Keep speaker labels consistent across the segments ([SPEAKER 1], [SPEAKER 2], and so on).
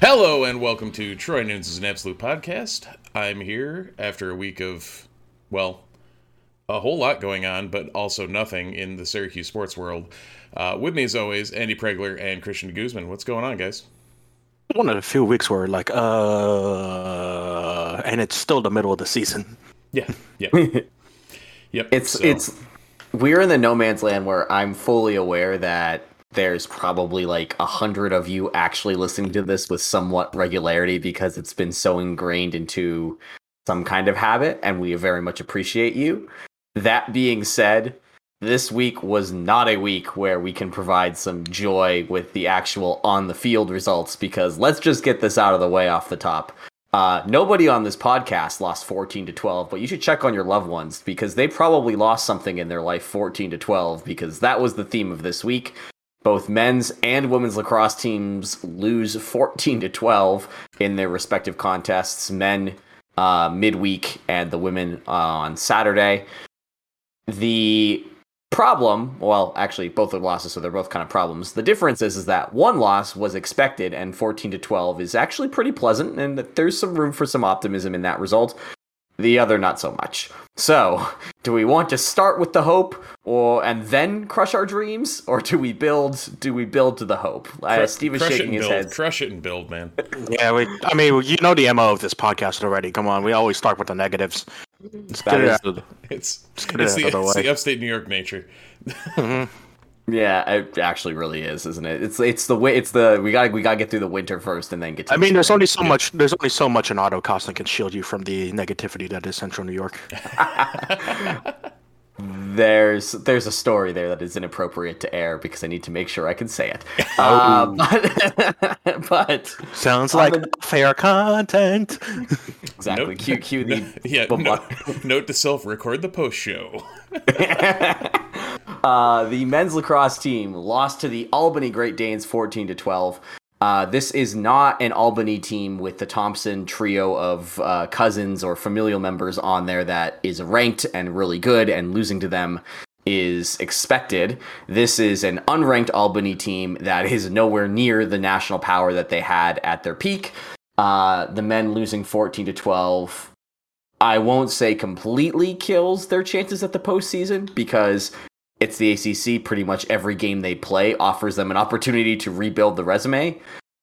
[SPEAKER 1] Hello and welcome to Troy Nunes is an Absolute Podcast. I'm here after a week of, well, a whole lot going on, but also nothing in the Syracuse sports world. Uh, with me, as always, Andy Pregler and Christian Guzman. What's going on, guys?
[SPEAKER 2] One of the few weeks where like, uh, and it's still the middle of the season.
[SPEAKER 1] Yeah, yeah, yep.
[SPEAKER 3] It's
[SPEAKER 1] so-
[SPEAKER 3] it's we're in the no man's land where I'm fully aware that there's probably like a hundred of you actually listening to this with somewhat regularity because it's been so ingrained into some kind of habit, and we very much appreciate you. That being said, this week was not a week where we can provide some joy with the actual on the field results because let's just get this out of the way off the top. Uh, nobody on this podcast lost 14 to 12, but you should check on your loved ones because they probably lost something in their life 14 to 12 because that was the theme of this week. Both men's and women's lacrosse teams lose 14 to 12 in their respective contests. Men uh, midweek and the women uh, on Saturday. The problem, well, actually, both are losses, so they're both kind of problems. The difference is, is that one loss was expected, and 14 to 12 is actually pretty pleasant, and there's some room for some optimism in that result. The other, not so much. So, do we want to start with the hope, or and then crush our dreams, or do we build? Do we build to the hope? Uh,
[SPEAKER 1] Cru-
[SPEAKER 3] Steve is
[SPEAKER 1] crush it
[SPEAKER 3] shaking
[SPEAKER 1] and
[SPEAKER 3] his
[SPEAKER 1] build.
[SPEAKER 3] head.
[SPEAKER 1] Crush it and build, man.
[SPEAKER 2] Yeah, we. I mean, you know the mo of this podcast already. Come on, we always start with the negatives. Let's
[SPEAKER 3] That
[SPEAKER 2] get it
[SPEAKER 3] is-
[SPEAKER 2] out of the-
[SPEAKER 1] It's it's the,
[SPEAKER 2] out of the
[SPEAKER 1] it's the upstate New York nature.
[SPEAKER 3] Yeah, it actually really is, isn't it? It's it's the way it's the we got to we got to get through the winter first, and then get. to
[SPEAKER 2] I
[SPEAKER 3] the
[SPEAKER 2] mean, there's only so much. There's only so much an Otto costume can shield you from the negativity that is Central New York.
[SPEAKER 3] There's there's a story there that is inappropriate to air because I need to make sure I can say it. Uh, but, but
[SPEAKER 2] Sounds like fair content.
[SPEAKER 3] exactly.
[SPEAKER 1] Note-
[SPEAKER 3] Cue, cue the
[SPEAKER 1] yeah.
[SPEAKER 3] bu-
[SPEAKER 1] no- note to self: record the post show.
[SPEAKER 3] Uh, the men's lacrosse team lost to the Albany Great Danes 14 to 12. Uh, this is not an Albany team with the Thompson trio of uh, cousins or familial members on there that is ranked and really good, and losing to them is expected. This is an unranked Albany team that is nowhere near the national power that they had at their peak. Uh, the men losing 14 to 12 I won't say completely kills their chances at the postseason because it's the ACC. Pretty much every game they play offers them an opportunity to rebuild the resume,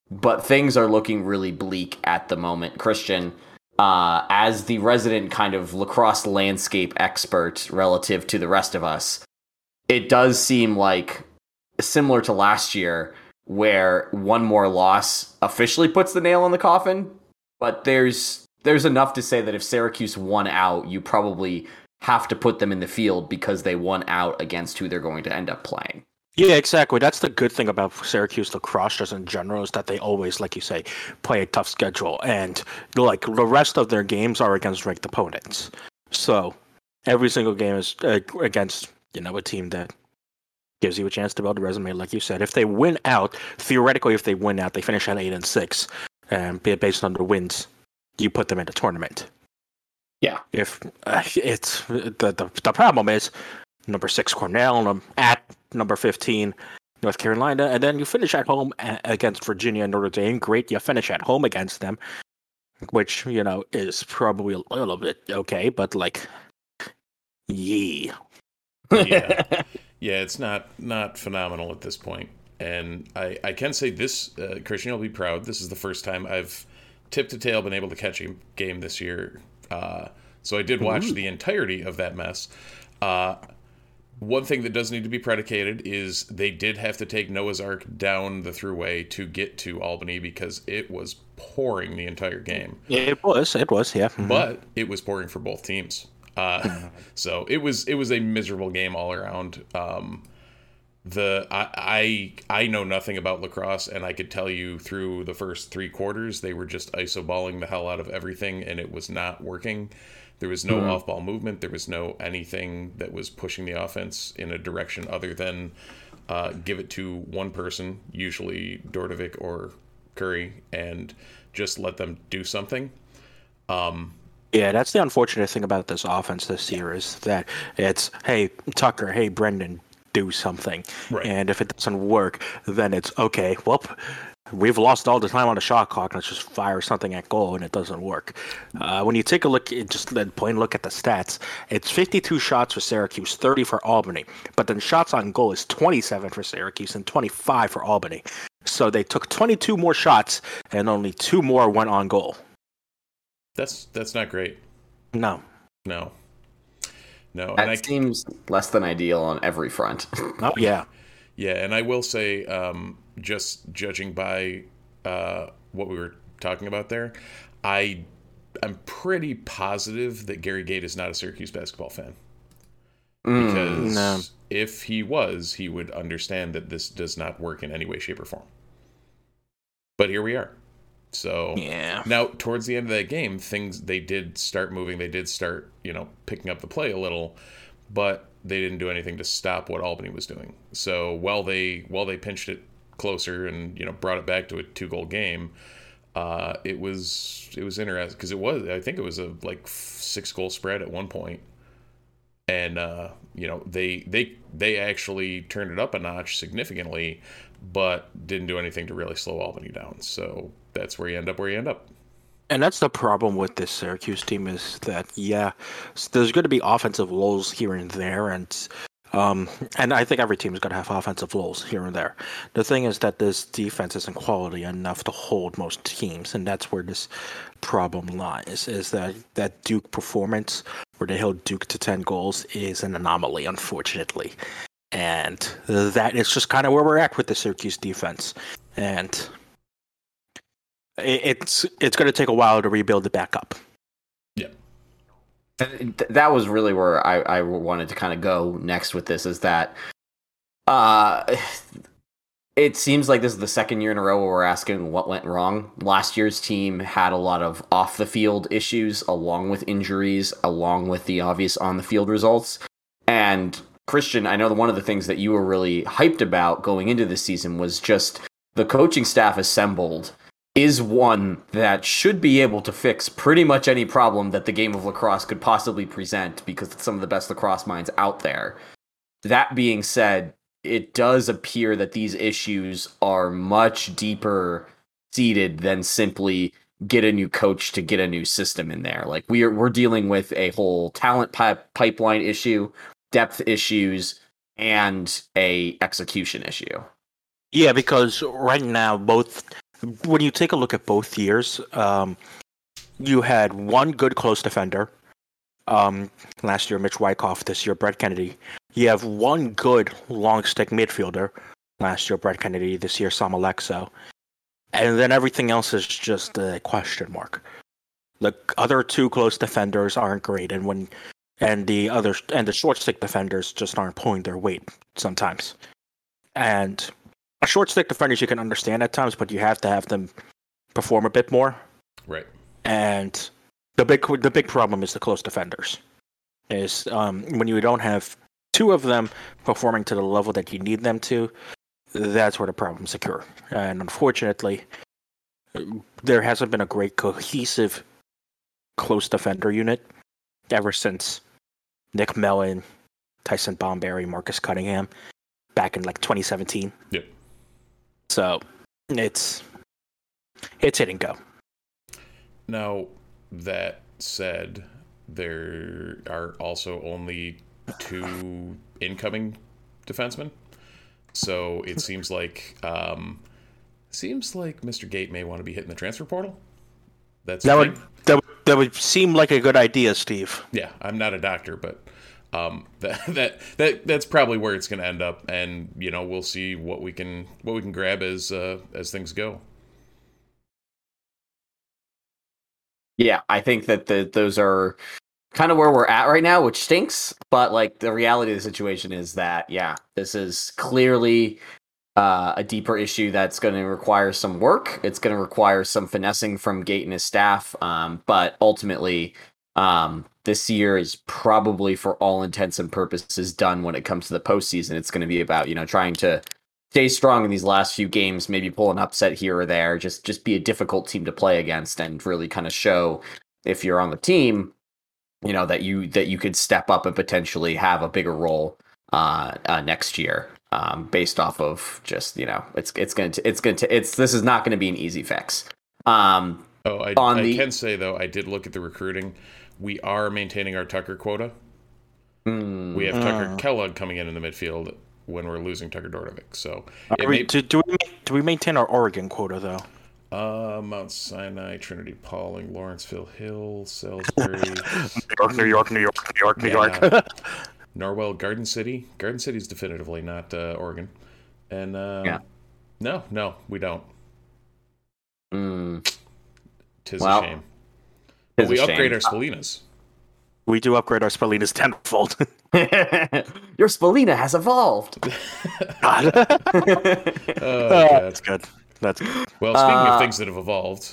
[SPEAKER 3] but things are looking really bleak at the moment. Christian, uh, as the resident kind of lacrosse landscape expert relative to the rest of us, it does seem like similar to last year, where one more loss officially puts the nail in the coffin, but there's there's enough to say that if Syracuse won out, you probably have to put them in the field because they won out against who they're going to end up playing.
[SPEAKER 2] Yeah, exactly. That's the good thing about Syracuse lacrosse just in general is that they always, like you say, play a tough schedule, and like the rest of their games are against ranked opponents. So every single game is uh, against you know a team that gives you a chance to build a resume, like you said. If they win out, theoretically, if they win out, they finish at eight and six, and based on the wins, you put them in the tournament.
[SPEAKER 3] Yeah.
[SPEAKER 2] If uh, it's the, the the problem is number six Cornell um, at number fifteen North Carolina, and then you finish at home against Virginia and Notre Dame. Great, you finish at home against them, which you know is probably a little bit okay, but like, yee.
[SPEAKER 1] yeah. Yeah, it's not not phenomenal at this point. And I, I can say this, uh, Christian, you'll be proud. This is the first time I've tip to tail, been able to catch a game this year. Uh, so I did watch Ooh. the entirety of that mess. Uh, one thing that does need to be predicated is they did have to take Noah's Ark down the Thruway to get to Albany because it was pouring the entire game.
[SPEAKER 2] It was, it was, yeah.
[SPEAKER 1] Mm-hmm. But it was pouring for both teams. Uh, so it was it was a miserable game all around. Um, the I, I I know nothing about lacrosse, and I could tell you through the first three quarters they were just isoballing the hell out of everything, and it was not working. There was no mm-hmm. off ball movement. There was no anything that was pushing the offense in a direction other than uh, give it to one person, usually Dordevic or Curry, and just let them do something. Um,
[SPEAKER 2] yeah, that's the unfortunate thing about this offense this year is that it's hey Tucker, hey Brendan, do something, right. and if it doesn't work, then it's okay. Well, we've lost all the time on the shot clock. Let's just fire something at goal, and it doesn't work. Uh, when you take a look, just then point look at the stats. It's 52 shots for Syracuse, 30 for Albany, but then shots on goal is 27 for Syracuse and 25 for Albany. So they took 22 more shots, and only two more went on goal.
[SPEAKER 1] That's that's not great.
[SPEAKER 2] No.
[SPEAKER 1] No. No.
[SPEAKER 3] That and seems less than ideal on every front.
[SPEAKER 2] oh yeah.
[SPEAKER 1] Yeah, and I will say, um, just judging by uh, what we were talking about there, I I'm pretty positive that Gary Gait is not a Syracuse basketball fan. Mm, because no. if he was, he would understand that this does not work in any way, shape, or form. But here we are. So
[SPEAKER 2] yeah.
[SPEAKER 1] Now towards the end of that game, things they did start moving. They did start you know picking up the play a little, but they didn't do anything to stop what Albany was doing. So while they while they pinched it closer and you know brought it back to a two goal game, uh, it was it was interesting because it was I think it was a like six goal spread at one point, and uh, you know they they they actually turned it up a notch significantly, but didn't do anything to really slow Albany down. So that's where you end up where you end up.
[SPEAKER 2] And that's the problem with this Syracuse team is that yeah, there's going to be offensive lulls here and there, and um, and I think every team is going to have offensive lulls here and there. The thing is that this defense isn't quality enough to hold most teams, and that's where this problem lies. Is that that Duke performance, where they held Duke to ten goals, is an anomaly, unfortunately, and that is just kind of where we're at with the Syracuse defense, and it's it's going to take a while to rebuild it back up.
[SPEAKER 1] Yeah.
[SPEAKER 3] that was really where I, I wanted to kind of go next with this is that uh it seems like this is the second year in a row where we're asking what went wrong. Last year's team had a lot of off the field issues along with injuries, along with the obvious on the field results. And Christian, I know that one of the things that you were really hyped about going into this season was just the coaching staff assembled is one that should be able to fix pretty much any problem that the game of lacrosse could possibly present because it's some of the best lacrosse minds out there. That being said, it does appear that these issues are much deeper seated than simply get a new coach to get a new system in there. Like we're we're dealing with a whole talent pipeline issue, depth issues, and a execution issue.
[SPEAKER 2] Yeah, because right now both when you take a look at both years, um, you had one good close defender. Um, last year, Mitch Wyckoff. This year, Brett Kennedy. You have one good long stick midfielder. Last year, Brett Kennedy. This year, Saam Olexo. And then everything else is just a question mark. The other two close defenders aren't great, and when and the other and the short stick defenders just aren't pulling their weight sometimes. And a short stick defenders you can understand at times, but you have to have them perform a bit more.
[SPEAKER 1] Right.
[SPEAKER 2] And the big the big problem is the close defenders. Is um, when you don't have two of them performing to the level that you need them to, that's where the problems occur. And unfortunately, there hasn't been a great cohesive close defender unit ever since Nick Mellen, Tyson Bomberry, Marcus Cunningham back in like 2017.
[SPEAKER 1] Yep.
[SPEAKER 2] So it's it's hit and go.
[SPEAKER 1] Now that said, there are also only two incoming defensemen. So it seems like um, seems like Mr. Gait may want to be hitting the transfer portal. That's
[SPEAKER 2] that would, that would that would seem like a good idea, Steve.
[SPEAKER 1] Yeah, I'm not a doctor, but um, that that that that's probably where it's going to end up, and you know we'll see what we can what we can grab as uh, as things go.
[SPEAKER 3] Yeah, I think that the, those are kind of where we're at right now, which stinks. But like the reality of the situation is that yeah, this is clearly uh, a deeper issue that's going to require some work. It's going to require some finessing from Gait and his staff. Um, but ultimately, um, this year is probably, for all intents and purposes, done when it comes to the postseason. It's going to be about you know trying to stay strong in these last few games, maybe pull an upset here or there, just just be a difficult team to play against, and really kind of show if you're on the team, you know that you that you could step up and potentially have a bigger role uh, uh, next year um, based off of just you know it's it's going to it's going to it's this is not going to be an easy fix. Um,
[SPEAKER 1] oh, I, I the, can say though I did look at the recruiting. We are maintaining our Tucker quota. Mm, we have Tucker uh, Kellogg coming in in the midfield when we're losing Tucker Dordevic. So
[SPEAKER 2] we, may, do, do, we do we maintain our Oregon quota though?
[SPEAKER 1] Uh, Mount Sinai, Trinity Pawling, Lawrenceville Hill, Salisbury,
[SPEAKER 2] New York, New York, New York, New York, New York. Yeah.
[SPEAKER 1] Norwell, Garden City. Garden City is definitively not uh, Oregon. And uh, yeah. no, no, we don't.
[SPEAKER 3] Mm.
[SPEAKER 1] Tis well, a shame. But we upgrade shame. our Spallinas.
[SPEAKER 2] We do upgrade our Spallinas tenfold.
[SPEAKER 3] Your Spallina has evolved.
[SPEAKER 1] oh,
[SPEAKER 2] that's good. That's good.
[SPEAKER 1] Well, speaking uh, of things that have evolved.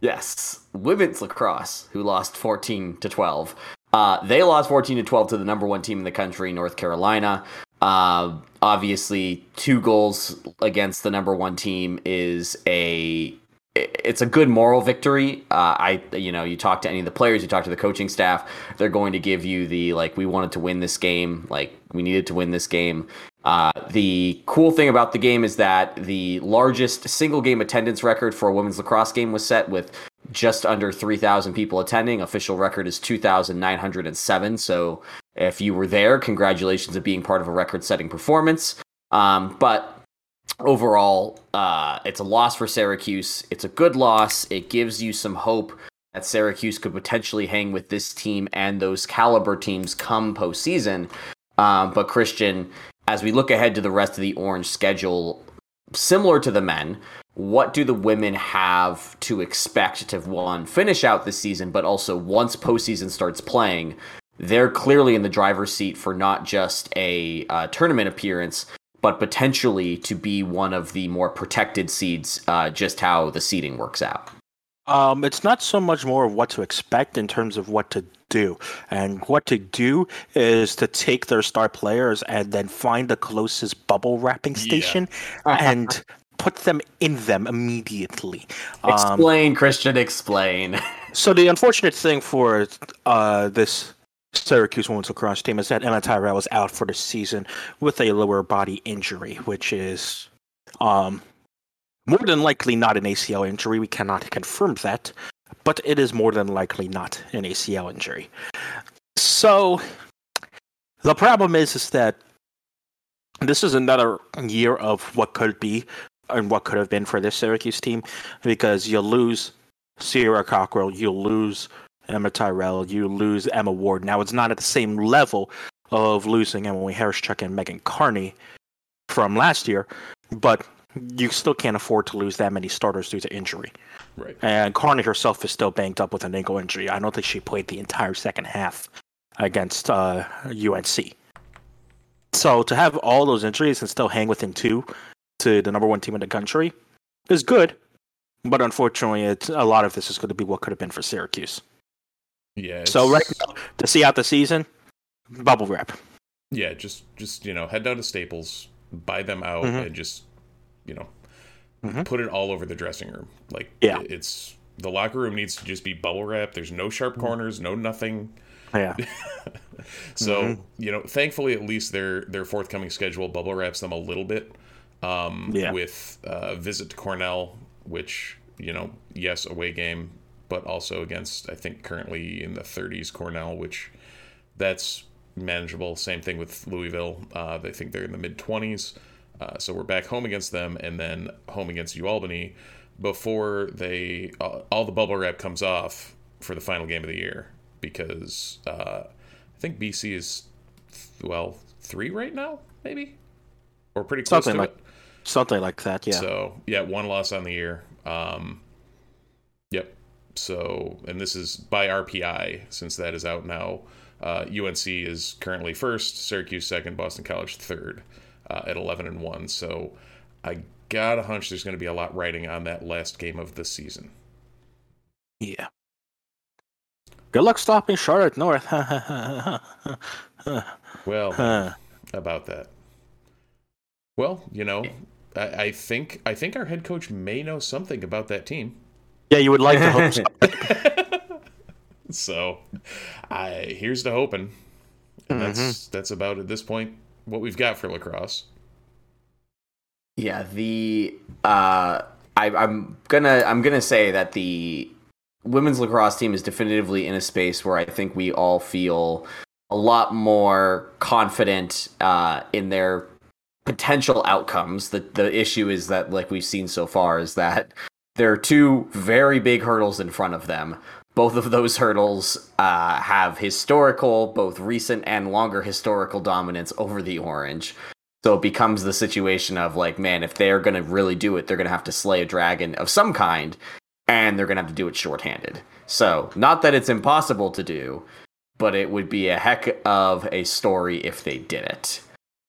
[SPEAKER 3] Yes. Women's lacrosse, who lost 14 to 12. Uh, they lost 14 to 12 to the number one team in the country, North Carolina. Uh, obviously, two goals against the number one team is a it's a good moral victory. Uh, I, you know, you talk to any of the players, you talk to the coaching staff, they're going to give you the like, we wanted to win this game, like we needed to win this game. Uh, the cool thing about the game is that the largest single game attendance record for a women's lacrosse game was set with just under 3,000 people attending. Official record is 2,907. So if you were there, congratulations on being part of a record setting performance. Um, but overall, uh, it's a loss for Syracuse. It's a good loss. It gives you some hope that Syracuse could potentially hang with this team and those caliber teams come postseason. Um, but Christian, as we look ahead to the rest of the Orange schedule, similar to the men, what do the women have to expect to one finish out the season, but also once postseason starts playing, they're clearly in the driver's seat for not just a uh, tournament appearance, but potentially to be one of the more protected seeds, uh, just how the seeding works out.
[SPEAKER 2] Um, it's not so much more of what to expect in terms of what to do. And what to do is to take their star players and then find the closest bubble wrapping station yeah. and put them in them immediately.
[SPEAKER 3] Um, explain, um, Christian, explain.
[SPEAKER 2] so the unfortunate thing for uh, this Syracuse women's lacrosse team is that Emma Tyrrell is out for the season with a lower body injury, which is um, more than likely not an ACL injury. We cannot confirm that, but it is more than likely not an ACL injury. So the problem is, is that this is another year of what could be and what could have been for this Syracuse team because you lose Sierra Cockerille, you lose Emma Tyrrell, you lose Emma Ward. Now it's not at the same level of losing Emily Hawryschuk and Megan Carney from last year, but you still can't afford to lose that many starters due to injury.
[SPEAKER 1] Right.
[SPEAKER 2] And Carney herself is still banged up with an ankle injury. I don't think she played the entire second half against uh, UNC. So to have all those injuries and still hang within two to the number one team in the country is good, but unfortunately, it's a lot of this is going to be what could have been for Syracuse.
[SPEAKER 1] Yeah.
[SPEAKER 2] So right now, to see out the season, bubble wrap.
[SPEAKER 1] Yeah, just just you know, head down to Staples, buy them out, mm-hmm. and just you know, mm-hmm. put it all over the dressing room. Like, yeah, it's the locker room needs to just be bubble wrap. There's no sharp mm-hmm. corners, no nothing.
[SPEAKER 2] Yeah.
[SPEAKER 1] so mm-hmm. you know, thankfully, at least their their forthcoming schedule bubble wraps them a little bit. Um, yeah. With uh, visit to Cornell, which you know, yes, away game, but also against I think currently in the 30s Cornell, which that's manageable. Same thing with Louisville. Uh, they think they're in the mid 20s. Uh, so we're back home against them, and then home against UAlbany before they uh, all the bubble wrap comes off for the final game of the year because uh, I think BC is well three right now, maybe or pretty close
[SPEAKER 2] something
[SPEAKER 1] to
[SPEAKER 2] like
[SPEAKER 1] it.
[SPEAKER 2] something like that. Yeah.
[SPEAKER 1] So yeah, one loss on the year. Um, yep. So and this is by RPI since that is out now. Uh, UNC is currently first, Syracuse second, Boston College third uh, at 11 and 1. So I got a hunch there's going to be a lot riding on that last game of the season.
[SPEAKER 2] Yeah. Good luck stopping Charlotte North.
[SPEAKER 1] well, about that. Well, you know, I, I, think I think our head coach may know something about that team.
[SPEAKER 2] Yeah, you would like to hope so.
[SPEAKER 1] so, I here's to hoping. And mm-hmm. that's that's about at this point what we've got for lacrosse.
[SPEAKER 3] Yeah, the uh, I, I'm gonna I'm gonna say that the women's lacrosse team is definitively in a space where I think we all feel a lot more confident uh, in their potential outcomes. The the issue is that, like we've seen so far, is that there are two very big hurdles in front of them. Both of those hurdles uh, have historical, both recent and longer historical dominance over the Orange. So it becomes the situation of like, man, if they're going to really do it, they're going to have to slay a dragon of some kind, and they're going to have to do it shorthanded. So, not that it's impossible to do, but it would be a heck of a story if they did it.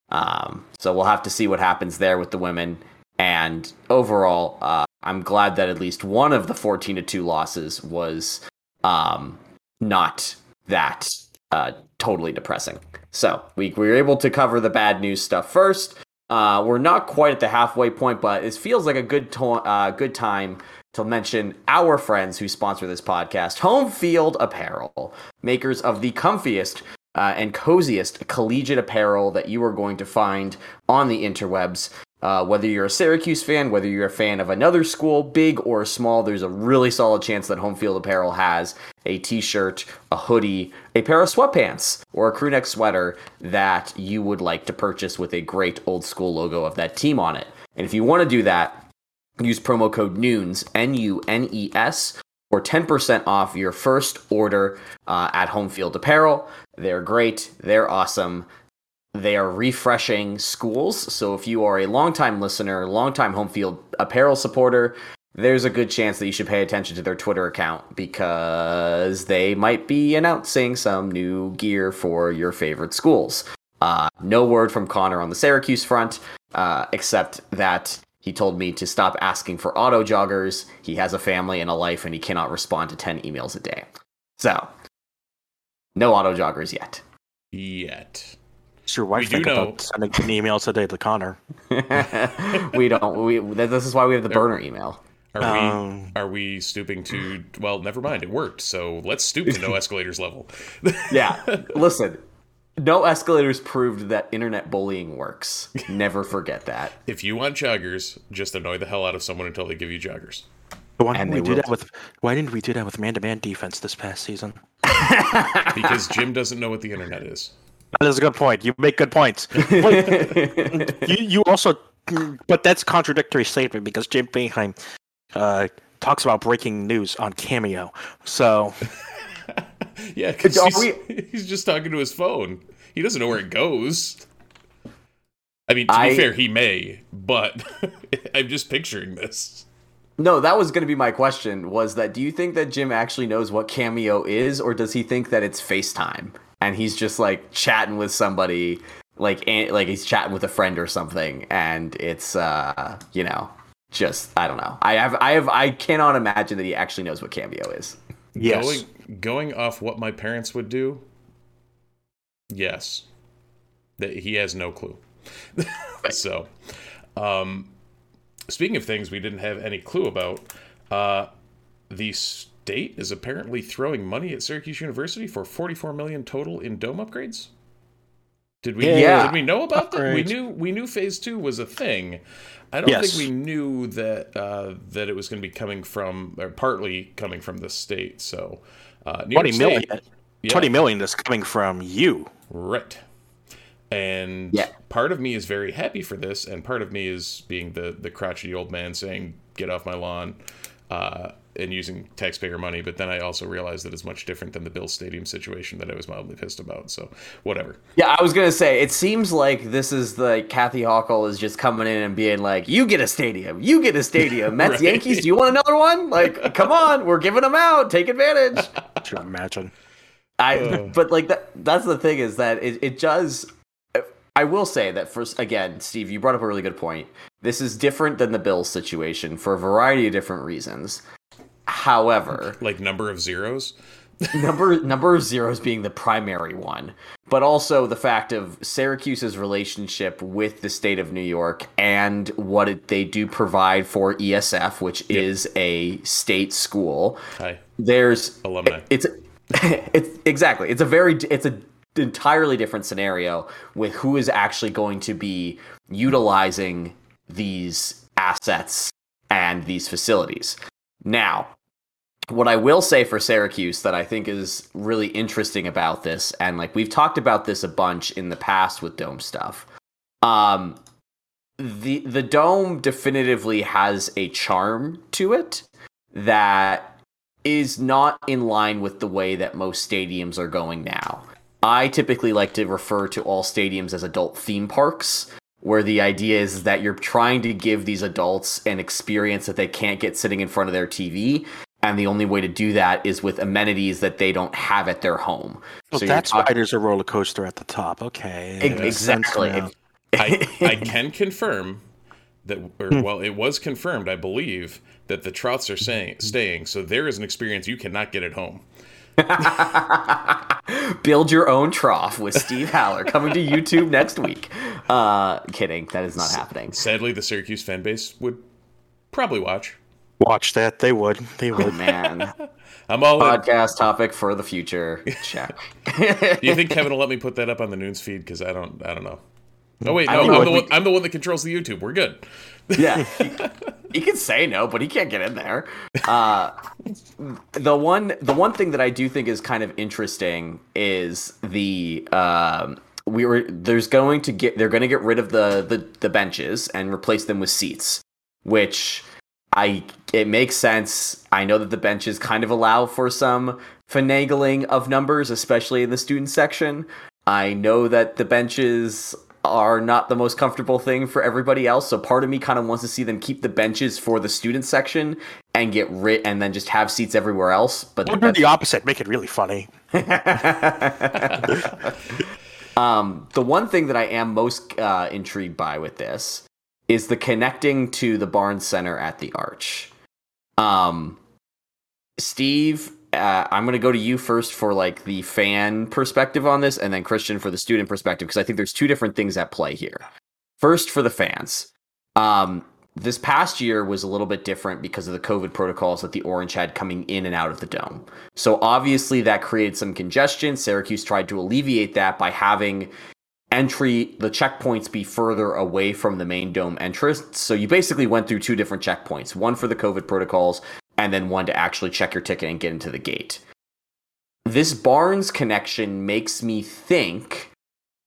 [SPEAKER 3] Um, so we'll have to see what happens there with the women. And overall, uh, I'm glad that at least one of the 14 to 2 losses was um, not that uh, totally depressing. So we, we were able to cover the bad news stuff first. Uh, we're not quite at the halfway point, but it feels like a good to- uh, good time to mention our friends who sponsor this podcast, Home Field Apparel, makers of the comfiest uh, and coziest collegiate apparel that you are going to find on the interwebs. Uh, whether you're a Syracuse fan, whether you're a fan of another school, big or small, there's a really solid chance that Home Field Apparel has a t shirt, a hoodie, a pair of sweatpants, or a crewneck sweater that you would like to purchase with a great old school logo of that team on it. And if you want to do that, use promo code NUNES, N U N E S, for 10% off your first order uh, at Home Field Apparel. They're great, they're awesome. They are refreshing schools. So if you are a longtime listener, longtime home field apparel supporter, there's a good chance that you should pay attention to their Twitter account because they might be announcing some new gear for your favorite schools. Uh, no word from Connor on the Syracuse front, uh, except that he told me to stop asking for Otto joggers. He has a family and a life, and he cannot respond to 10 emails a day. So, no Otto joggers yet.
[SPEAKER 1] Yet.
[SPEAKER 2] Does your wife we think about sending an email today to Connor?
[SPEAKER 3] we don't. We this is why we have the burner email.
[SPEAKER 1] Are um, we are we stooping to? Well, never mind. It worked. So let's stoop to no escalators level.
[SPEAKER 3] yeah. Listen, no escalators proved that internet bullying works. Never forget that.
[SPEAKER 1] if you want joggers, just annoy the hell out of someone until they give you joggers.
[SPEAKER 2] Why didn't we do that with Why didn't we do that with man-to-man defense this past season?
[SPEAKER 1] because Jim doesn't know what the internet is.
[SPEAKER 2] That is a good point. You make good points. you, you also, but that's contradictory statement because Jim Boeheim uh, talks about breaking news on Cameo. So,
[SPEAKER 1] yeah, because he's, we... he's just talking to his phone. He doesn't know where it goes. I mean, to I... be fair, he may, but I'm just picturing this.
[SPEAKER 3] No, that was going to be my question. Was that do you think that Jim actually knows what Cameo is, or does he think that it's FaceTime? And he's just like chatting with somebody, like like he's chatting with a friend or something, and it's uh, you know, just I don't know. I have I have I cannot imagine that he actually knows what Cameo is.
[SPEAKER 2] Yes.
[SPEAKER 1] Going, going off what my parents would do, yes. That he has no clue. so, um, speaking of things we didn't have any clue about, uh, the state is apparently throwing money at Syracuse University for 44 million total in dome upgrades. Did we?
[SPEAKER 3] Yeah.
[SPEAKER 1] Did we know about that? We knew we knew phase two was a thing. I don't
[SPEAKER 2] Yes.
[SPEAKER 1] think we knew that uh, that it was going to be coming from or partly coming from the state. So, uh, New York
[SPEAKER 2] 20 million.
[SPEAKER 1] State- Yeah.
[SPEAKER 2] 20 million is coming from you.
[SPEAKER 1] Right. And
[SPEAKER 3] Yeah.
[SPEAKER 1] part of me is very happy for this, and part of me is being the the crotchety old man saying, "Get off my lawn," uh, and using taxpayer money. But then I also realized that it's much different than the Bills Stadium situation that I was mildly pissed about. So whatever.
[SPEAKER 3] Yeah, I was gonna say it seems like this is the Kathy Hochul is just coming in and being like, "You get a stadium, you get a stadium, Mets,
[SPEAKER 1] Right.
[SPEAKER 3] Yankees. Do you want another one? Like, come on, we're giving them out. Take advantage."
[SPEAKER 2] Could you imagine?
[SPEAKER 3] I but like that that's the thing is that it, it does I will say that first again, Steve, you brought up a really good point. This is different than the Bills situation for a variety of different reasons. However,
[SPEAKER 1] Like number of zeros.
[SPEAKER 3] number number of zeros being the primary one, but also the fact of Syracuse's relationship with the state of New York and what it, they do provide for ESF, which is a state school.
[SPEAKER 1] Hi,
[SPEAKER 3] There's
[SPEAKER 1] alumni.
[SPEAKER 3] it's it's exactly it's a very it's a entirely different scenario with who is actually going to be utilizing these assets and these facilities now what i will say for syracuse that i think is really interesting about this and like we've talked about this a bunch in the past with dome stuff um the the dome definitively has a charm to it that is not in line with the way that most stadiums are going now. I typically like to refer to all stadiums as adult theme parks, where the idea is that you're trying to give these adults an experience that they can't get sitting in front of their TV. And the only way to do that is with amenities that they don't have at their home.
[SPEAKER 2] Well,
[SPEAKER 3] So
[SPEAKER 2] that's
[SPEAKER 3] talk-
[SPEAKER 2] why there's a roller coaster at the top. Okay. It
[SPEAKER 3] exactly.
[SPEAKER 2] now.
[SPEAKER 1] I, I can confirm that, or
[SPEAKER 3] Hmm.
[SPEAKER 1] well, it was confirmed, I believe, that the Trouts are saying, staying. So there is an experience you cannot get at home.
[SPEAKER 3] Build your own trough with Steve Haller coming to YouTube next week. Uh, kidding, that is not happening.
[SPEAKER 1] Sadly, the Syracuse fan base would probably watch.
[SPEAKER 2] Watch that. They would. They
[SPEAKER 3] Oh
[SPEAKER 2] would.
[SPEAKER 3] man,
[SPEAKER 1] I'm all in.
[SPEAKER 3] podcast topic for the future. Check.
[SPEAKER 1] Do you think Kevin will let me put that up on the Nunes feed? Because I don't, I don't know. Oh wait, no. I'm the,
[SPEAKER 3] we-
[SPEAKER 1] one, I'm the one that controls the YouTube. We're good.
[SPEAKER 3] yeah, he, he can say no, but he can't get in there. Uh, the one, the one thing that I do think is kind of interesting is the um, we were there's going to get they're going to get rid of the, the the benches and replace them with seats, which I it makes sense. I know that the benches kind of allow for some finagling of numbers, especially in the student section. I know that the benches are not the most comfortable thing for everybody else, so part of me kind of wants to see them keep the benches for the student section and get rid and then just have seats everywhere else. But the
[SPEAKER 2] Or do the opposite. Make it really funny.
[SPEAKER 3] Um, the one thing that I am most uh, intrigued by with this is the connecting to the Barnes Center at the Arch. Um, Steve, uh, I'm going to go to you first for like the fan perspective on this, and then Christian for the student perspective because I think there's two different things at play here. First, for the fans, um, this past year was a little bit different because of the COVID protocols that the Orange had coming in and out of the dome. So obviously that created some congestion. Syracuse tried to alleviate that by having entry the checkpoints be further away from the main dome entrance. So you basically went through two different checkpoints, one for the COVID protocols and then one to actually check your ticket and get into the gate. This Barnes connection makes me think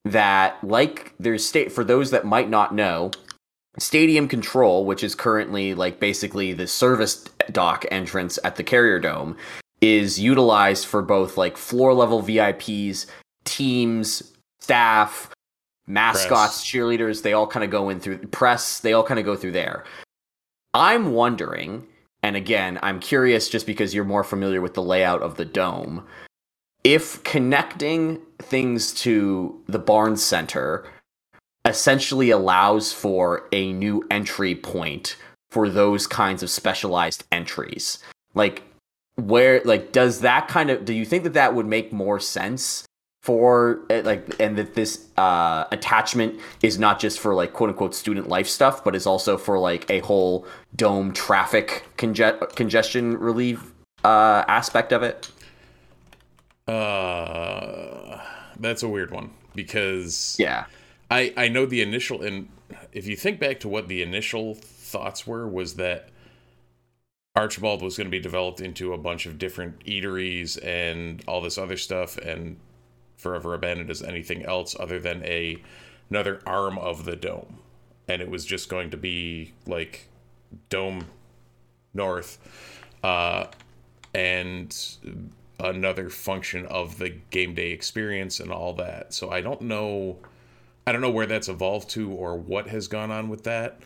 [SPEAKER 3] that like there's state for those that might not know, Stadium Control, which is currently like basically the service dock entrance at the Carrier Dome, is utilized for both like floor level VIPs, teams, staff, mascots, cheerleaders. They all kind of go in through press. They all kind of go through there. I'm wondering, and again, I'm curious just because you're more familiar with the layout of the dome. if connecting things to the Barnes Center essentially allows for a new entry point for those kinds of specialized entries, like where like does that kind of do you think that that would make more sense for eh, like and that this uh attachment is not just for like quote unquote student life stuff but is also for like a whole dome traffic conge- congestion relief uh aspect of it?
[SPEAKER 1] Uh that's a weird one because
[SPEAKER 3] yeah.
[SPEAKER 1] I i know the initial and if you think back to what the initial thoughts were was that Archbold was going to be developed into a bunch of different eateries and all this other stuff, and forever abandoned as anything else other than a another arm of the dome, and it was just going to be like dome north, uh, and another function of the game day experience and all that. So I don't know, I don't know where that's evolved to or what has gone on with that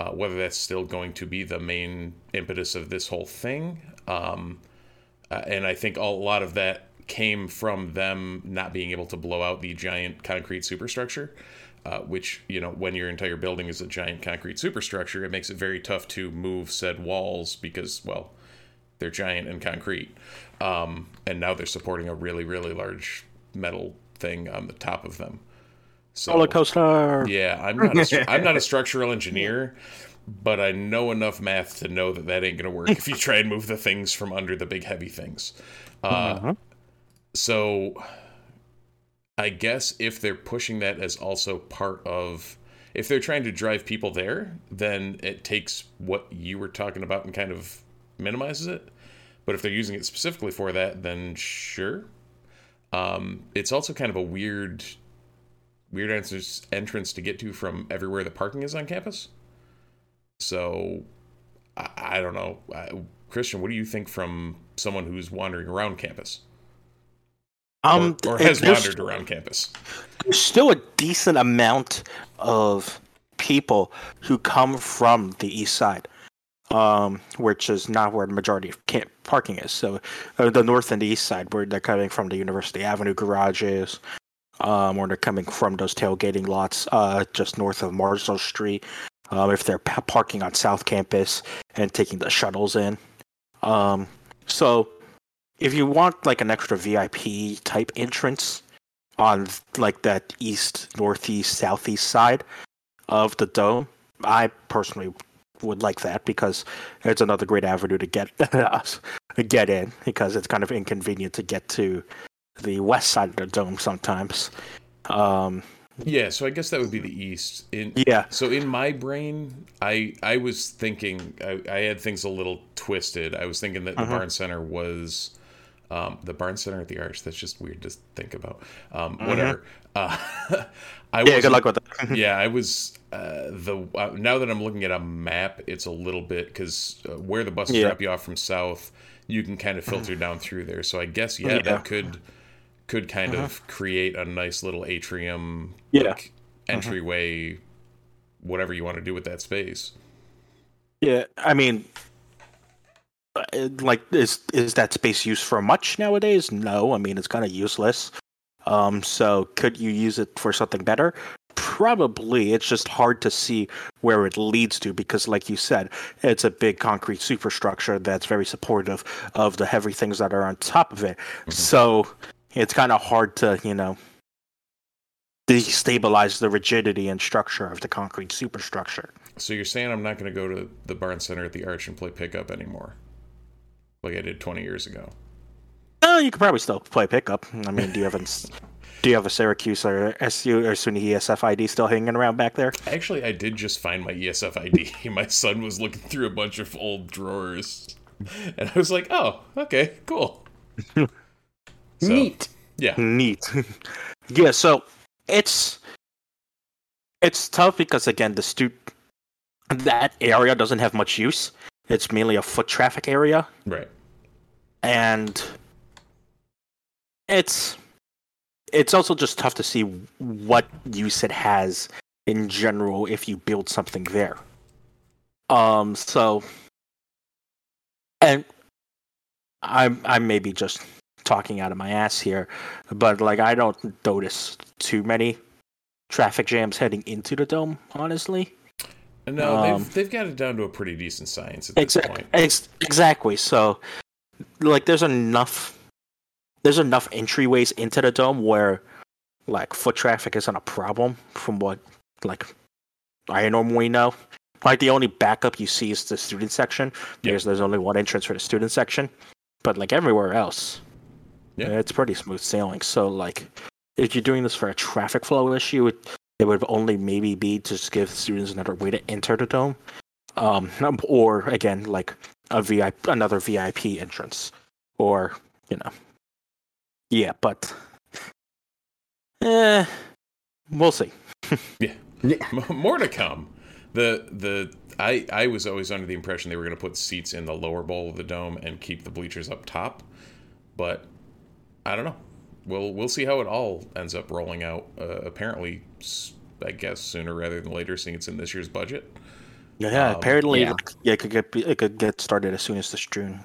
[SPEAKER 1] uh, whether that's still going to be the main impetus of this whole thing. Um, uh, and I think a lot of that came from them not being able to blow out the giant concrete superstructure. Uh, which you know when your entire building is a giant concrete superstructure it makes it very tough to move said walls because well they're giant and concrete um, and now they're supporting a really really large metal thing on the top of them
[SPEAKER 2] so, Roller coaster.
[SPEAKER 1] Yeah, I'm not. A, I'm not a structural engineer, but I know enough math to know that that ain't gonna work if you try and move the things from under the big heavy things. Uh, uh-huh. So, I guess if they're pushing that as also part of, if they're trying to drive people there, then it takes what you were talking about and kind of minimizes it. But if they're using it specifically for that, then sure. Um, it's also kind of a weird weird entrance to get to from everywhere the parking is on campus. So I, I don't know, I, Christian. What do you think from someone who's wandering around campus?
[SPEAKER 2] Um,
[SPEAKER 1] or, or has wandered around campus.
[SPEAKER 2] There's still a decent amount of people who come from the east side, um, which is not where the majority of camp parking is. So uh, the north and the east side, where they're coming from the University Avenue garages, um, or they're coming from those tailgating lots uh, just north of Marshall Street. Um, if they're p- parking on South Campus and taking the shuttles in. Um, so if you want like an extra VIP type entrance on like that east, northeast, southeast side of the dome, I personally would like that because it's another great avenue to get us get in because it's kind of inconvenient to get to the west side of the dome sometimes. Um,
[SPEAKER 1] yeah, so I guess that would be the east. In,
[SPEAKER 2] yeah.
[SPEAKER 1] So in my brain, I I was thinking I, I had things a little twisted. I was thinking that uh-huh. the Barnes Center was um, the Barnes Center at the Arch. That's just weird to think about. Um, uh-huh. Whatever. Uh,
[SPEAKER 2] I yeah, good luck with
[SPEAKER 1] that. yeah, I was uh, the uh, now that I'm looking at a map, it's a little bit because uh, where the buses yeah. drop you off from south, you can kind of filter down through there. So I guess yeah, yeah. that could could kind uh-huh. of create a nice little atrium
[SPEAKER 2] yeah. like,
[SPEAKER 1] uh-huh. entryway whatever you want to do with that space
[SPEAKER 2] yeah i mean like is is that space used for much nowadays? No i mean it's kind of useless. Um so could you use it for something better? Probably. It's just hard to see where it leads to because like you said it's a big concrete superstructure that's very supportive of the heavy things that are on top of it. Mm-hmm. so it's kind of hard to, you know, destabilize the rigidity and structure of the concrete superstructure.
[SPEAKER 1] So you're saying I'm not going to go to the Barnes Center at the Arch and play pickup anymore, like I did 20 years ago?
[SPEAKER 2] Oh, you could probably still play pickup. I mean, do you have a, do you have a Syracuse or SU or SUNY ESF ID still hanging around back there?
[SPEAKER 1] Actually, I did just find my ESF ID. my son was looking through a bunch of old drawers, and I was like, "Oh, okay, cool."
[SPEAKER 3] So, Neat.
[SPEAKER 1] Yeah.
[SPEAKER 2] Neat. yeah, so it's it's tough because again the stu that area doesn't have much use. It's mainly a foot traffic area.
[SPEAKER 1] Right.
[SPEAKER 2] And it's it's also just tough to see what use it has in general if you build something there. Um so and I'm I maybe just talking out of my ass here, but like I don't notice too many traffic jams heading into the dome. Honestly,
[SPEAKER 1] no, um, they've they've got it down to a pretty decent science at this point.
[SPEAKER 2] Ex- exactly. So, like, there's enough there's enough entryways into the dome where like foot traffic isn't a problem from what like I normally know. Like the only backup you see is the student section because there's only one entrance for the student section. But like everywhere else, yeah. it's pretty smooth sailing. So like if you're doing this for a traffic flow issue, it, it would only maybe be to just give students another way to enter the dome. Um, or again, like a VIP, another VIP entrance, or you know, yeah, but eh, we'll see.
[SPEAKER 1] yeah. more to come. The the I I was always under the impression they were going to put seats in the lower bowl of the dome and keep the bleachers up top, but I don't know. We'll we'll see how it all ends up rolling out. Uh, apparently, I guess sooner rather than later, seeing it's in this year's budget.
[SPEAKER 2] Yeah, um, apparently, yeah. yeah, it could get it could get started as soon as this June.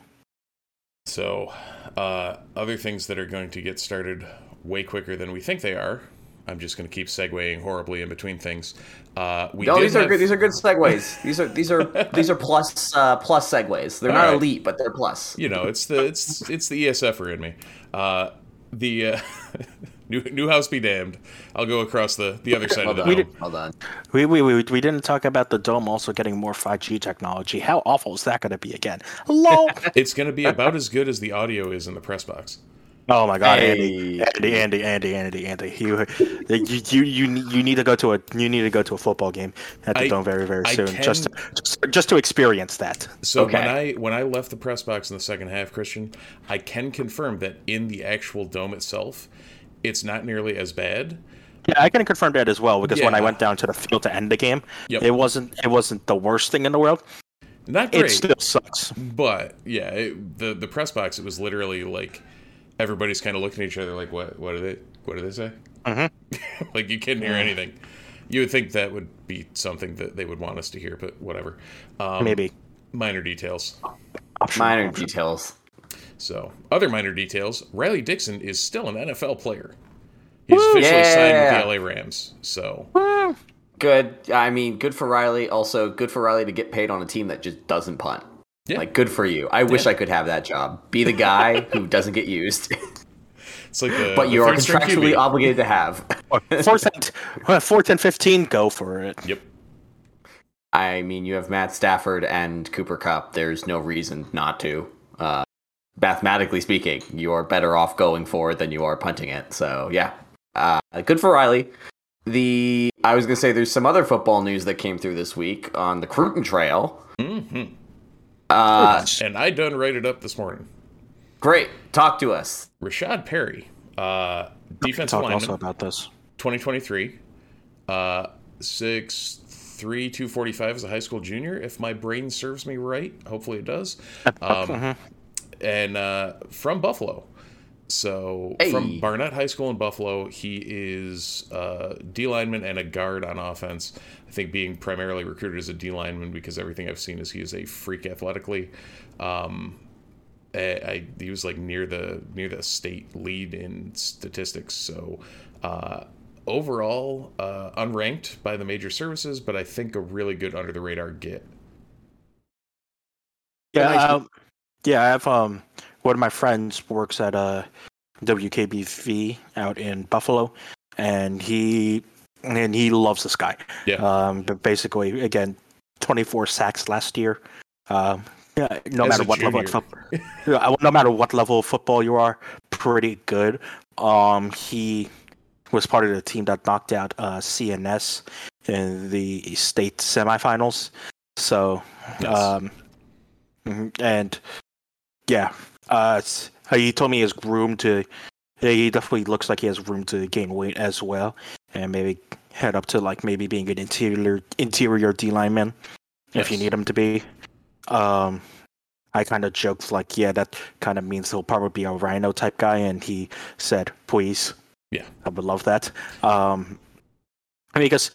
[SPEAKER 1] So, uh, other things that are going to get started way quicker than we think they are. I'm just going to keep segueing horribly in between things. Uh,
[SPEAKER 3] we no, these have... are good. These are good segues. these are these are these are plus uh, plus segues. They're All not right. elite, but they're plus.
[SPEAKER 1] You know, it's the it's it's the ESFer in me. Uh, the uh, New, new house be damned. I'll go across the, the other side of the dome. We did,
[SPEAKER 3] Hold on.
[SPEAKER 2] We, we, we, we didn't talk about the dome also getting more 5G technology. How awful is that going to be again? Hello.
[SPEAKER 1] it's going to be about as good as the audio is in the press box.
[SPEAKER 2] Oh my God, hey. Andy, Andy, Andy, Andy, Andy, You, you, you, you, you need to go to a you need to go to a football game at the I, dome very, very soon, can, just, to, just, just to experience that.
[SPEAKER 1] So okay. when I when I left the press box in the second half, Christian, I can confirm that in the actual dome itself, it's not nearly as bad.
[SPEAKER 2] Yeah, I can confirm that as well because yeah. when I went down to the field to end the game, yep. it wasn't it wasn't the worst thing in the world.
[SPEAKER 1] Not great.
[SPEAKER 2] It still sucks.
[SPEAKER 1] But yeah, it, the the press box it was literally like everybody's kind of looking at each other like what what do they what do they say? Mm-hmm. like you couldn't hear anything. You would think that would be something that they would want us to hear, but whatever. Um,
[SPEAKER 2] Maybe
[SPEAKER 1] minor details.
[SPEAKER 3] Minor details.
[SPEAKER 1] So, other minor details Riley Dixon is still an NFL player. He's Woo! officially yeah. signed with the LA Rams. So,
[SPEAKER 3] good. I mean, good for Riley. Also, good for Riley to get paid on a team that just doesn't punt. Yeah. Like, good for you. I yeah. wish I could have that job. Be the guy who doesn't get used.
[SPEAKER 1] It's like the,
[SPEAKER 3] but you are contractually obligated to have.
[SPEAKER 2] fourth, and, fourth and 15, go for it.
[SPEAKER 1] Yep.
[SPEAKER 3] I mean, you have Matt Stafford and Cooper Kupp. There's no reason not to. Uh, mathematically speaking, you are better off going for it than you are punting it. So yeah, uh, good for Riley. The I was gonna say there's some other football news that came through this week on the Cruton Trail.
[SPEAKER 1] Mm-hmm. Uh, and I done write it up this morning.
[SPEAKER 3] Great, talk to us.
[SPEAKER 1] Rashad Perry, uh, defensive talk lineman,
[SPEAKER 2] also about this.
[SPEAKER 1] 2023, uh, six three two forty five as a high school junior, if my brain serves me right. Hopefully it does. Um, uh-huh and uh, from Buffalo. So hey. from Bennett High School in Buffalo, he is a D lineman and a guard on offense. I think being primarily recruited as a D lineman because everything I've seen is he is a freak athletically. Um, I, I, he was like near the near the state lead in statistics. So uh, overall, uh, unranked by the major services, but I think a really good under the radar get.
[SPEAKER 2] Yeah. Yeah, I have um one of my friends works at a uh, WKBW out in Buffalo, and he and he loves this guy.
[SPEAKER 1] Yeah.
[SPEAKER 2] Um, but basically, again, 24 sacks last year. Um, yeah, no As matter what junior. level, of, no matter what level of football you are, pretty good. Um, he was part of the team that knocked out uh, CNS in the state semifinals. So, yes. um, mm-hmm, and yeah, uh, he told me he has room to. He definitely looks like he has room to gain weight as well, and maybe head up to like maybe being an interior interior D lineman yes. if you need him to be. Um, I kind of joked like, yeah, that kind of means he'll probably be a rhino type guy, and he said, please.
[SPEAKER 1] Yeah,
[SPEAKER 2] I would love that. Um, I mean, because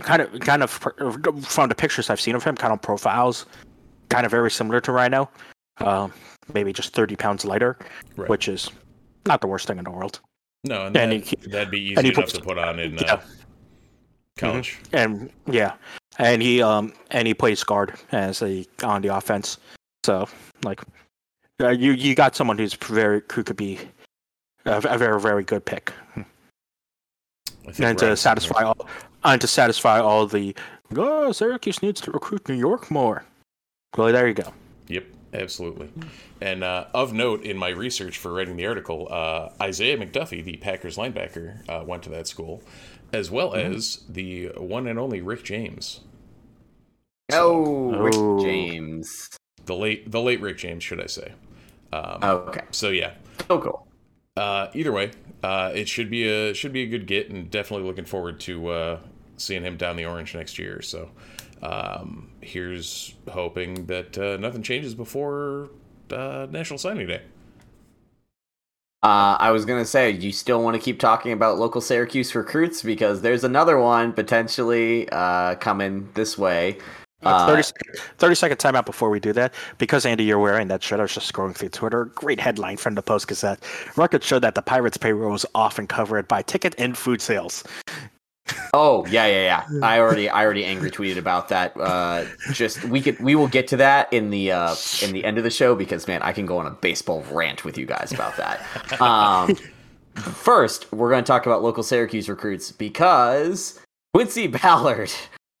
[SPEAKER 2] kind of, kind of from the pictures I've seen of him, kind of profiles, kind of very similar to Rhino. Um, maybe just 30 pounds lighter, right. which is not the worst thing in the world.
[SPEAKER 1] No, and, and that, he, that'd be easy enough puts, to put on in uh, yeah. uh, college.
[SPEAKER 2] Mm-hmm. And yeah, and he um and he plays guard as a on the offense. So like, uh, you you got someone who's very who could be a, a very very good pick. And to satisfy all, and to satisfy all the oh Syracuse needs to recruit New York more. Well, there you go.
[SPEAKER 1] Yep, absolutely. And uh, of note, in my research for writing the article, uh, Isaiah McDuffie, the Packers linebacker, uh, went to that school, as well mm-hmm. as the one and only Rick James.
[SPEAKER 3] So, oh, Rick. James.
[SPEAKER 1] The late, the late Rick James, should I say?
[SPEAKER 3] Um, oh, okay.
[SPEAKER 1] So yeah.
[SPEAKER 3] Oh, cool.
[SPEAKER 1] Uh, either way, uh, it should be a should be a good get, and definitely looking forward to uh, seeing him down the orange next year. So um, here's hoping that uh, nothing changes before uh, National Signing Day.
[SPEAKER 3] Uh, I was gonna say, you still want to keep talking about local Syracuse recruits because there's another one potentially uh, coming this way.
[SPEAKER 2] Uh, 30, 30 second timeout before we do that. Because, Andy, you're wearing that shirt, I was just scrolling through Twitter. Great headline from the Post Gazette. Records show that the Pirates' payroll was often covered by ticket and food sales.
[SPEAKER 3] Oh yeah, yeah, yeah. I already, I already angry tweeted about that. Uh, just we could, we will get to that in the uh, in the end of the show because man, I can go on a baseball rant with you guys about that. Um, first, we're going to talk about local Syracuse recruits because Quincy Ballard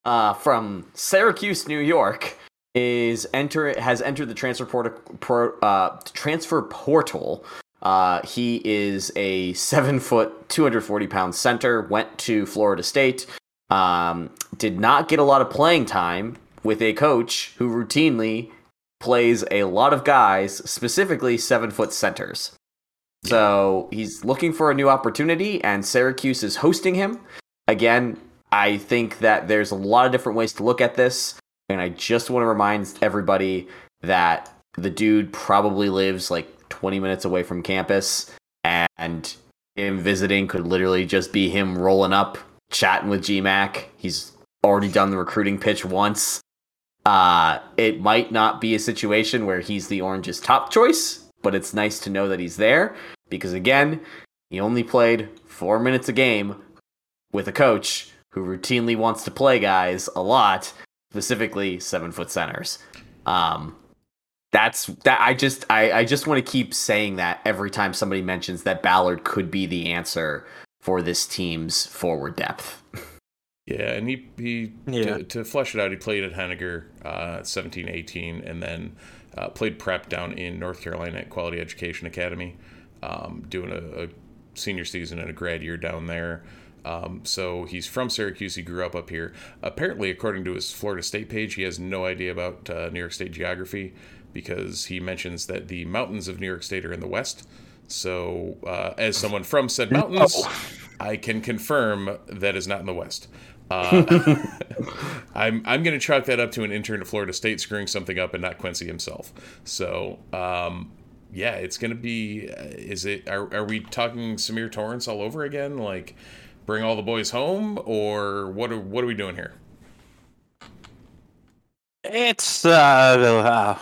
[SPEAKER 3] uh, from Syracuse, New York, is enter has entered the transfer port- pro, uh, transfer portal uh, he is a seven foot, 240 pound center, went to Florida State, um, did not get a lot of playing time with a coach who routinely plays a lot of guys, specifically seven foot centers. So he's looking for a new opportunity, and Syracuse is hosting him. Again, I think that there's a lot of different ways to look at this, and I just want to remind everybody that the dude probably lives like 20 minutes away from campus, and him visiting could literally just be him rolling up, chatting with GMAC. He's already done the recruiting pitch once. Uh, it might not be a situation where he's the Orange's top choice, but it's nice to know that he's there because, again, he only played four minutes a game with a coach who routinely wants to play guys a lot, specifically seven foot centers. Um, that's that I just I, I just want to keep saying that every time somebody mentions that Ballard could be the answer for this team's forward depth.
[SPEAKER 1] Yeah, and he he yeah. to, to flesh it out, he played at Henninger uh, 17, 18, and then uh, played prep down in North Carolina at Quality Education Academy, um, doing a, a, senior season and a grad year down there. Um, so he's from Syracuse. He grew up up here. Apparently, according to his Florida State page, he has no idea about uh, New York State geography because he mentions that the mountains of New York State are in the west. So, uh, as someone from said mountains. I can confirm that is not in the west. Uh, I'm I'm going to chalk that up to an intern at Florida State screwing something up and not Quincy himself. So, um, yeah, it's going to be. Uh, is it? Are, are we talking Symir Torrence all over again? Like, bring all the boys home, or what? Are, what are we doing here?
[SPEAKER 2] It's uh,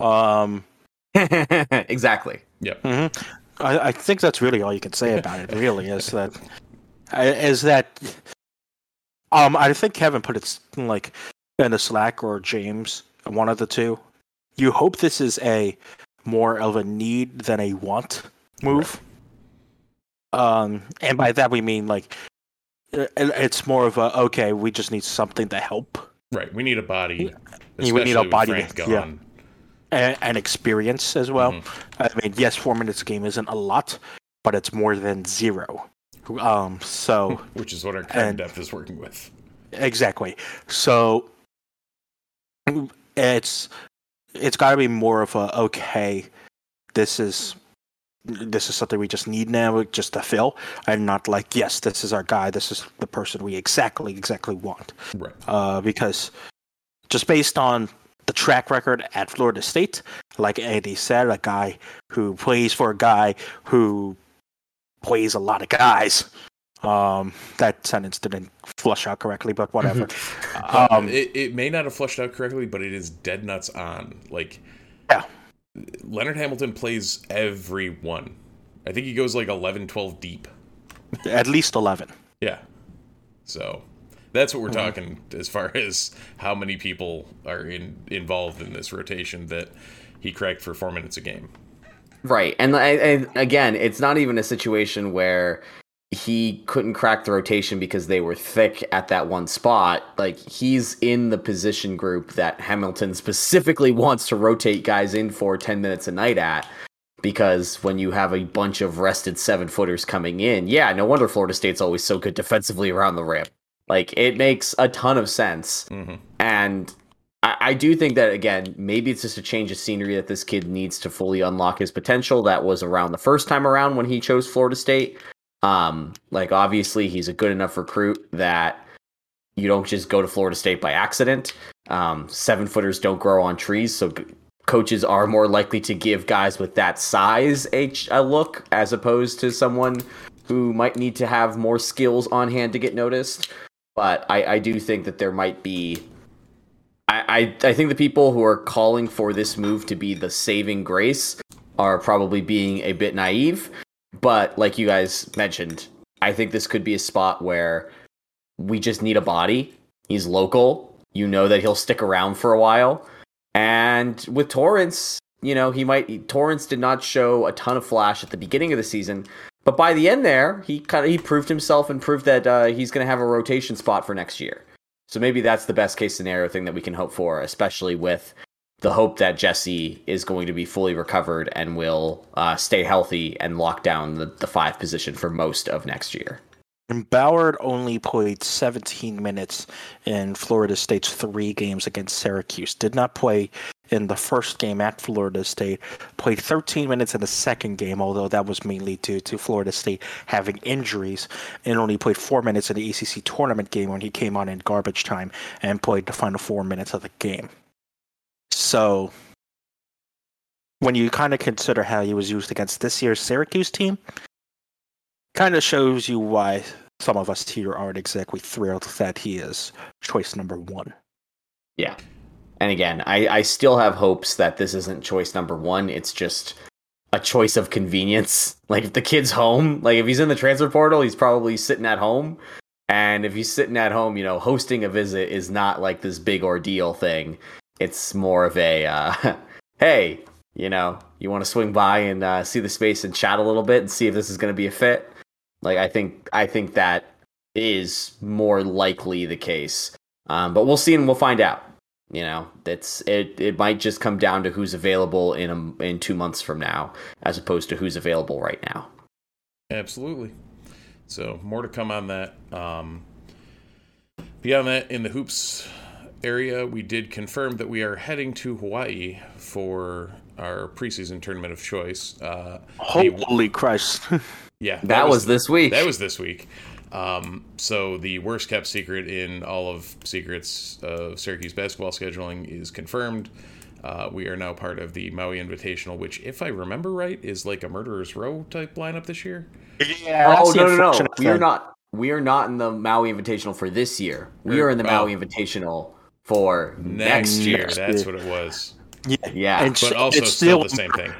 [SPEAKER 2] uh um
[SPEAKER 3] exactly.
[SPEAKER 1] Yep.
[SPEAKER 2] Mm-hmm. I, I think that's really all you can say about it. Really, is that is that um I think Kevin put it like in the Slack or James, one of the two. You hope this is a more of a need than a want move. Right. Um, and by that we mean like it's more of a okay, we just need something to help
[SPEAKER 1] Right. We need a body.
[SPEAKER 2] We need a body. yeah. And, and, experience as well. Mm-hmm. I mean, yes, four minutes a game isn't a lot, but it's more than zero. Um. So.
[SPEAKER 1] Which is what our current depth is working with.
[SPEAKER 2] Exactly. So. It's it's got to be more of a okay. This is this is something we just need now just to fill. And not like yes this is our guy this is the person we exactly exactly want.
[SPEAKER 1] Right.
[SPEAKER 2] Uh, because just based on the track record at florida state like andy said a guy who plays for a guy who plays a lot of guys um, that sentence didn't flush out correctly but whatever.
[SPEAKER 1] Um, it, it may not have flushed out correctly but it is dead nuts on like
[SPEAKER 2] yeah
[SPEAKER 1] Leonard Hamilton plays everyone. I think he goes like 11, 12 deep.
[SPEAKER 2] At least 11.
[SPEAKER 1] Yeah. So that's what we're mm-hmm. talking as far as how many people are in, involved in this rotation that he cracked for four minutes a game.
[SPEAKER 3] Right. And, and again, it's not even a situation where he couldn't crack the rotation because they were thick at that one spot. Like he's in the position group that Hamilton specifically wants to rotate guys in for 10 minutes a night at. Because when you have a bunch of rested seven footers coming in, yeah, no wonder Florida State's always so good defensively around the rim. Like it makes a ton of sense. Mm-hmm. And I, I do think that again, maybe it's just a change of scenery that this kid needs to fully unlock his potential. That was around the first time around when he chose Florida State. Um, like obviously he's a good enough recruit that you don't just go to Florida State by accident. Um, seven footers don't grow on trees, so coaches are more likely to give guys with that size a, a look as opposed to someone who might need to have more skills on hand to get noticed. But I, I do think that there might be I, I, I think the people who are calling for this move to be the saving grace are probably being a bit naive. But like you guys mentioned, I think this could be a spot where we just need a body. He's local. You know that he'll stick around for a while. And with Torrence, you know, he might Torrence did not show a ton of flash at the beginning of the season, but by the end there, he kind of he proved himself and proved that uh, he's going to have a rotation spot for next year. So maybe that's the best case scenario thing that we can hope for, especially with the hope that Jesse is going to be fully recovered and will uh, stay healthy and lock down the, the five position for most of next year.
[SPEAKER 2] And Ballard only played 17 minutes in Florida State's three games against Syracuse. Did not play in the first game at Florida State. Played 13 minutes in the second game, although that was mainly due to Florida State having injuries. And only played four minutes in the ACC tournament game when he came on in garbage time and played the final four minutes of the game. So when you kind of consider how he was used against this year's Syracuse team, kind of shows you why some of us here aren't exactly thrilled that he is choice number one.
[SPEAKER 3] Yeah. And again, I, I still have hopes that this isn't choice number one. It's just a choice of convenience. Like if the kid's home, like if he's in the transfer portal, he's probably sitting at home. And if he's sitting at home, you know, hosting a visit is not like this big ordeal thing. It's more of a, uh, hey, you know, you want to swing by and uh, see the space and chat a little bit and see if this is going to be a fit. Like I think I think that is more likely the case. Um, but we'll see and we'll find out. You know, that's it. It might just come down to who's available in a, in two months from now, as opposed to who's available right now.
[SPEAKER 1] Absolutely. So more to come on that. Um, beyond that, in the hoops area, we did confirm that we are heading to Hawaii for our preseason tournament of choice. Uh,
[SPEAKER 2] Holy Christ!
[SPEAKER 3] Yeah, that, that was, was, this week.
[SPEAKER 1] That was this week. Um, so the worst kept secret in all of secrets of Syracuse basketball scheduling is confirmed. Uh, we are now part of the Maui Invitational, which, if I remember right, is like a murderer's row type lineup this year.
[SPEAKER 3] Yeah. Oh no no no! We are not. We are not in the Maui Invitational for this year. We are in the Maui oh. Invitational for next, next year.
[SPEAKER 1] Next That's what it was.
[SPEAKER 3] Yeah, yeah.
[SPEAKER 1] And but also it's still, still the same thing.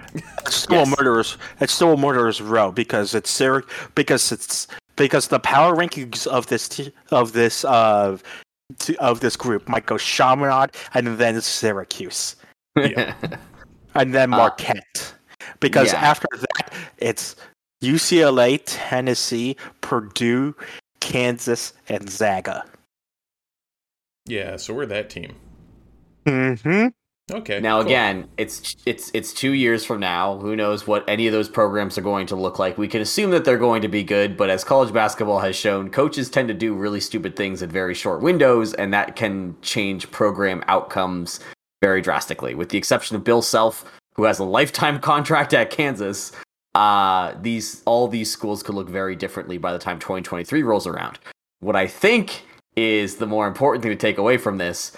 [SPEAKER 2] It's still yes. a murderer's. It's still a murderer's row because it's Syrac- because it's because the power rankings of this t- of this uh of this group might go Chaminade and then Syracuse, yeah. and then uh, Marquette. Because yeah. after that, it's UCLA, Tennessee, Purdue, Kansas, and Zaga.
[SPEAKER 1] Yeah, so we're that team.
[SPEAKER 2] Mm-hmm.
[SPEAKER 1] Okay.
[SPEAKER 3] Now cool. again, it's it's it's 2 years from now. Who knows what any of those programs are going to look like. We can assume that they're going to be good, but as college basketball has shown, coaches tend to do really stupid things in very short windows and that can change program outcomes very drastically. With the exception of Bill Self, who has a lifetime contract at Kansas, uh these all these schools could look very differently by the time 2023 rolls around. What I think is the more important thing to take away from this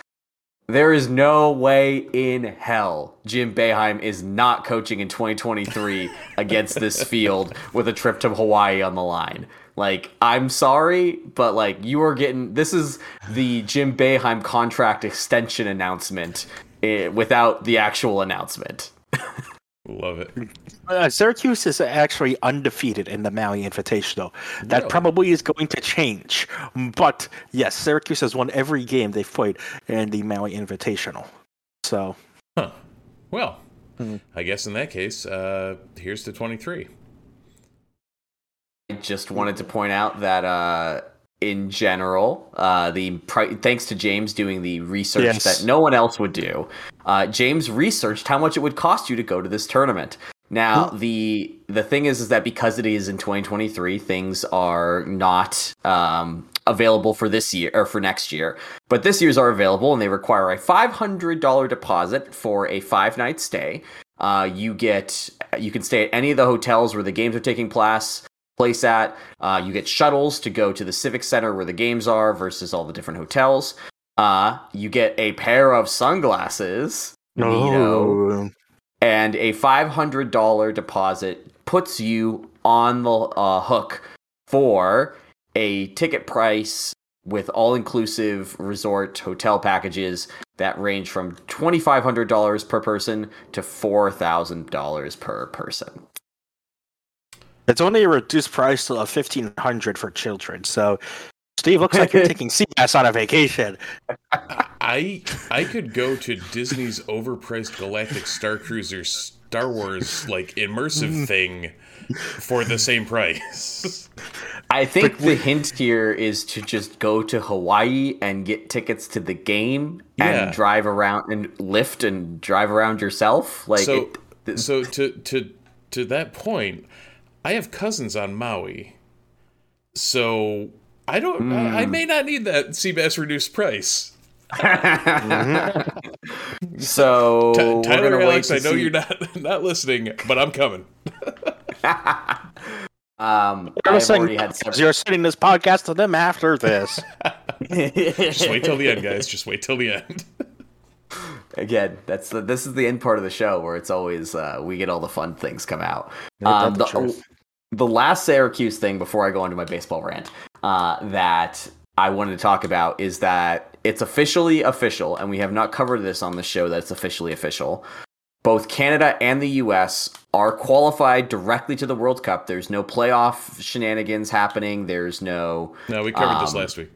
[SPEAKER 3] there is no way in hell Jim Boeheim is not coaching in 2023 against this field with a trip to Hawaii on the line. Like, I'm sorry, but like you are getting this is the Jim Boeheim contract extension announcement eh, without the actual announcement.
[SPEAKER 1] Love it.
[SPEAKER 2] Uh, Syracuse is actually undefeated in the Maui Invitational. That
[SPEAKER 1] Really?
[SPEAKER 2] probably is going to change. But yes, Syracuse has won every game they've played in the Maui Invitational. So
[SPEAKER 1] Huh. Well,
[SPEAKER 2] Hmm.
[SPEAKER 1] I guess in that case, uh, here's to 23.
[SPEAKER 3] I just wanted to point out that uh, in general, uh, the thanks to James doing the research
[SPEAKER 2] Yes.
[SPEAKER 3] that no one else would do, uh, James researched how much it would cost you to go to this tournament. Now the the thing is is that because it is in 2023, things are not um, available for this year or for next year. But this year's are available, and they require a $500 deposit for a five night stay. Uh, you get you can stay at any of the hotels where the games are taking place place at. Uh, you get shuttles to go to the Civic Center where the games are versus all the different hotels. Uh, you get a pair of sunglasses. Neato, and a $500 deposit puts you on the uh, hook for a ticket price with all inclusive resort hotel packages that range from $2,500 per person to $4,000 per person.
[SPEAKER 2] It's only a reduced price of fifteen hundred for children. So Steve looks like you're taking Seabass on a vacation.
[SPEAKER 1] I I could go to Disney's overpriced Galactic Star Cruiser Star Wars like immersive mm. thing for the same price.
[SPEAKER 3] I think the hint here is to just go to Hawaii and get tickets to the game
[SPEAKER 1] Yeah.
[SPEAKER 3] and drive around and lift and drive around yourself. Like,
[SPEAKER 1] so
[SPEAKER 3] it,
[SPEAKER 1] so to to to that point, I have cousins on Maui, so I don't. I,
[SPEAKER 3] Hmm.
[SPEAKER 1] I may not need that Seabass reduced price.
[SPEAKER 3] so
[SPEAKER 1] T-
[SPEAKER 3] we're
[SPEAKER 1] Tyler Alex,
[SPEAKER 3] to
[SPEAKER 1] I know
[SPEAKER 3] see-
[SPEAKER 1] you're not not listening, but I'm coming.
[SPEAKER 3] Um,
[SPEAKER 2] You're
[SPEAKER 3] I've
[SPEAKER 2] listening-
[SPEAKER 3] already had several.
[SPEAKER 2] You're sending this podcast to them after this.
[SPEAKER 1] Just wait till the end, guys. Just wait till the end.
[SPEAKER 3] Again, that's the, this is the end part of the show where it's always uh, we get all the fun things come out.
[SPEAKER 2] Ain't
[SPEAKER 3] Um,
[SPEAKER 2] the
[SPEAKER 3] the,
[SPEAKER 2] truth?
[SPEAKER 3] The last Syracuse thing before I go into my baseball rant uh, that I wanted to talk about is that it's officially official, and we have not covered this on the show. That it's officially official. Both Canada and the U.S. are qualified directly to the World Cup. There's no playoff shenanigans happening. There's no.
[SPEAKER 1] No, we covered this
[SPEAKER 3] Um,
[SPEAKER 1] last week.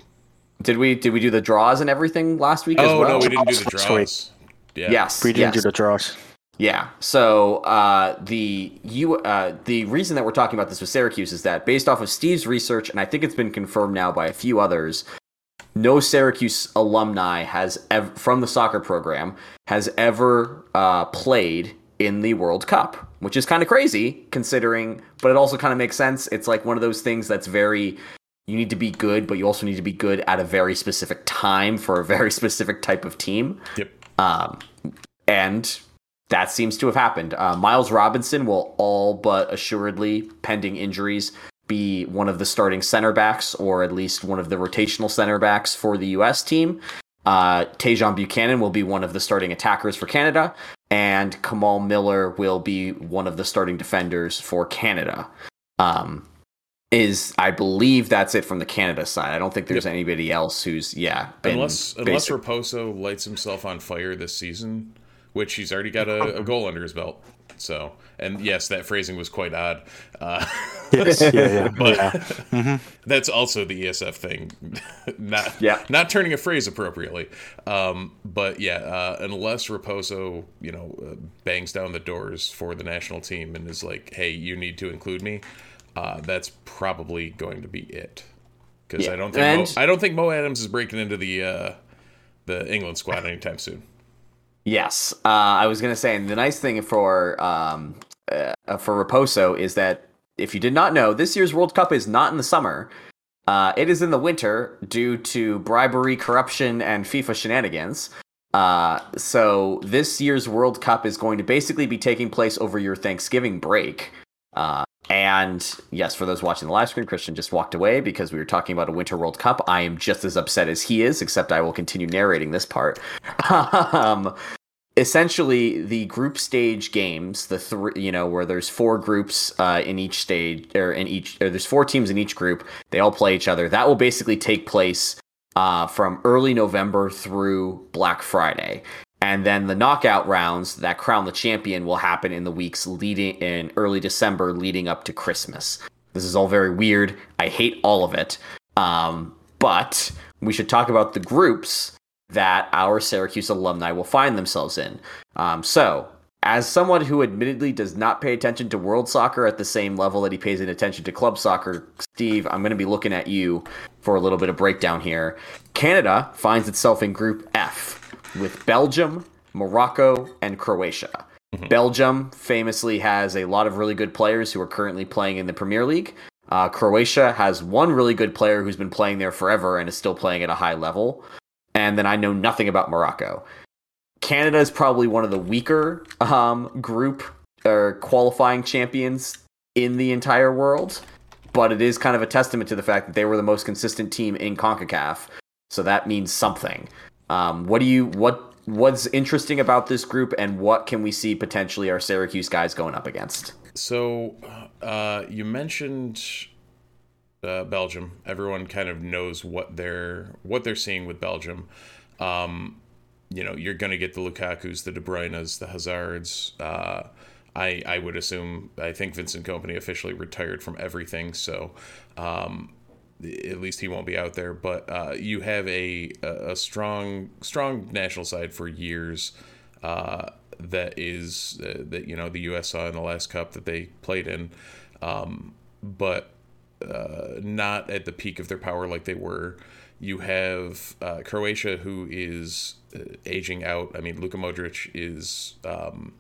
[SPEAKER 3] Did we did we do the draws and everything last week as
[SPEAKER 1] Oh
[SPEAKER 3] well?
[SPEAKER 1] no, we didn't do the draws. Yeah.
[SPEAKER 3] Yes.
[SPEAKER 2] We didn't
[SPEAKER 3] yes.
[SPEAKER 2] do the draws.
[SPEAKER 3] Yeah. So uh, the you uh, the reason that we're talking about this with Syracuse is that based off of Steve's research, and I think it's been confirmed now by a few others, no Syracuse alumni has ever from the soccer program has ever uh, played in the World Cup, which is kind of crazy considering, but it also kind of makes sense. It's like one of those things that's very you need to be good, but you also need to be good at a very specific time for a very specific type of team.
[SPEAKER 1] Yep.
[SPEAKER 3] Um, and that seems to have happened. Uh, Miles Robinson will all but assuredly, pending injuries, be one of the starting center backs, or at least one of the rotational center backs for the U.S. team. Uh, Tajon Buchanan will be one of the starting attackers for Canada, and Kamal Miller will be one of the starting defenders for Canada. Um, is I believe that's it from the Canada side. I don't think there's
[SPEAKER 1] Yep.
[SPEAKER 3] anybody else who's yeah.
[SPEAKER 1] Unless unless Raposo lights himself on fire this season, which he's already got a, a goal under his belt. So, and yes, that phrasing was quite odd. Uh,
[SPEAKER 2] Yes, yeah, yeah.
[SPEAKER 1] but
[SPEAKER 2] yeah.
[SPEAKER 1] that's also the ESF thing, not
[SPEAKER 3] Yeah.
[SPEAKER 1] not turning a phrase appropriately. Um, but yeah, uh, unless Raposo, you know, uh, bangs down the doors for the national team and is like, "Hey, you need to include me," uh, that's probably going to be it. Because
[SPEAKER 3] Yeah.
[SPEAKER 1] I don't think Mo, I don't think Mo Adams is breaking into the uh, the England squad anytime soon.
[SPEAKER 3] Yes, uh, I was gonna say, and the nice thing for um, uh, for Raposo is that if you did not know, this year's World Cup is not in the summer. Uh, it is in the winter due to bribery, corruption, and FIFA shenanigans. Uh, so this year's World Cup is going to basically be taking place over your Thanksgiving break. Uh, and yes, for those watching the live stream, Christian just walked away because we were talking about a Winter World Cup. I am just as upset as he is, except I will continue narrating this part. um, essentially, the group stage games, the three, you know, where there's four groups uh, in each stage, or in each, or there's four teams in each group. They all play each other. That will basically take place uh, from early November through Black Friday. And then the knockout rounds that crown the champion will happen in the weeks leading in early December leading up to Christmas. This is all very weird. I hate all of it. Um, but we should talk about the groups that our Syracuse alumni will find themselves in. Um, so, as someone who admittedly does not pay attention to world soccer at the same level that he pays attention to club soccer, Steve, I'm going to be looking at you for a little bit of breakdown here. Canada finds itself in Group F with Belgium, Morocco, and Croatia. Mm-hmm. Belgium famously has a lot of really good players who are currently playing in the Premier League. Uh, Croatia has one really good player who's been playing there forever and is still playing at a high level. And then I know nothing about Morocco. Canada is probably one of the weaker um, group or qualifying champions in the entire world, but it is kind of a testament to the fact that they were the most consistent team in CONCACAF. So that means something. Um, what do you what what's interesting about this group, and what can we see potentially our Syracuse guys going up against?
[SPEAKER 1] So, uh, you mentioned uh, Belgium. Everyone kind of knows what they're what they're seeing with Belgium. Um, you know, you're going to get the Lukaku's, the De Bruyne's, the Hazards. Uh, I I would assume. I think Vincent Kompany officially retired from everything, so um, at least he won't be out there. But uh, you have a a strong strong national side for years. Uh, that is uh, that you know the U.S. saw in the last Cup that they played in, um, but uh, not at the peak of their power like they were. You have uh, Croatia, who is uh, aging out. I mean, Luka Modric is um,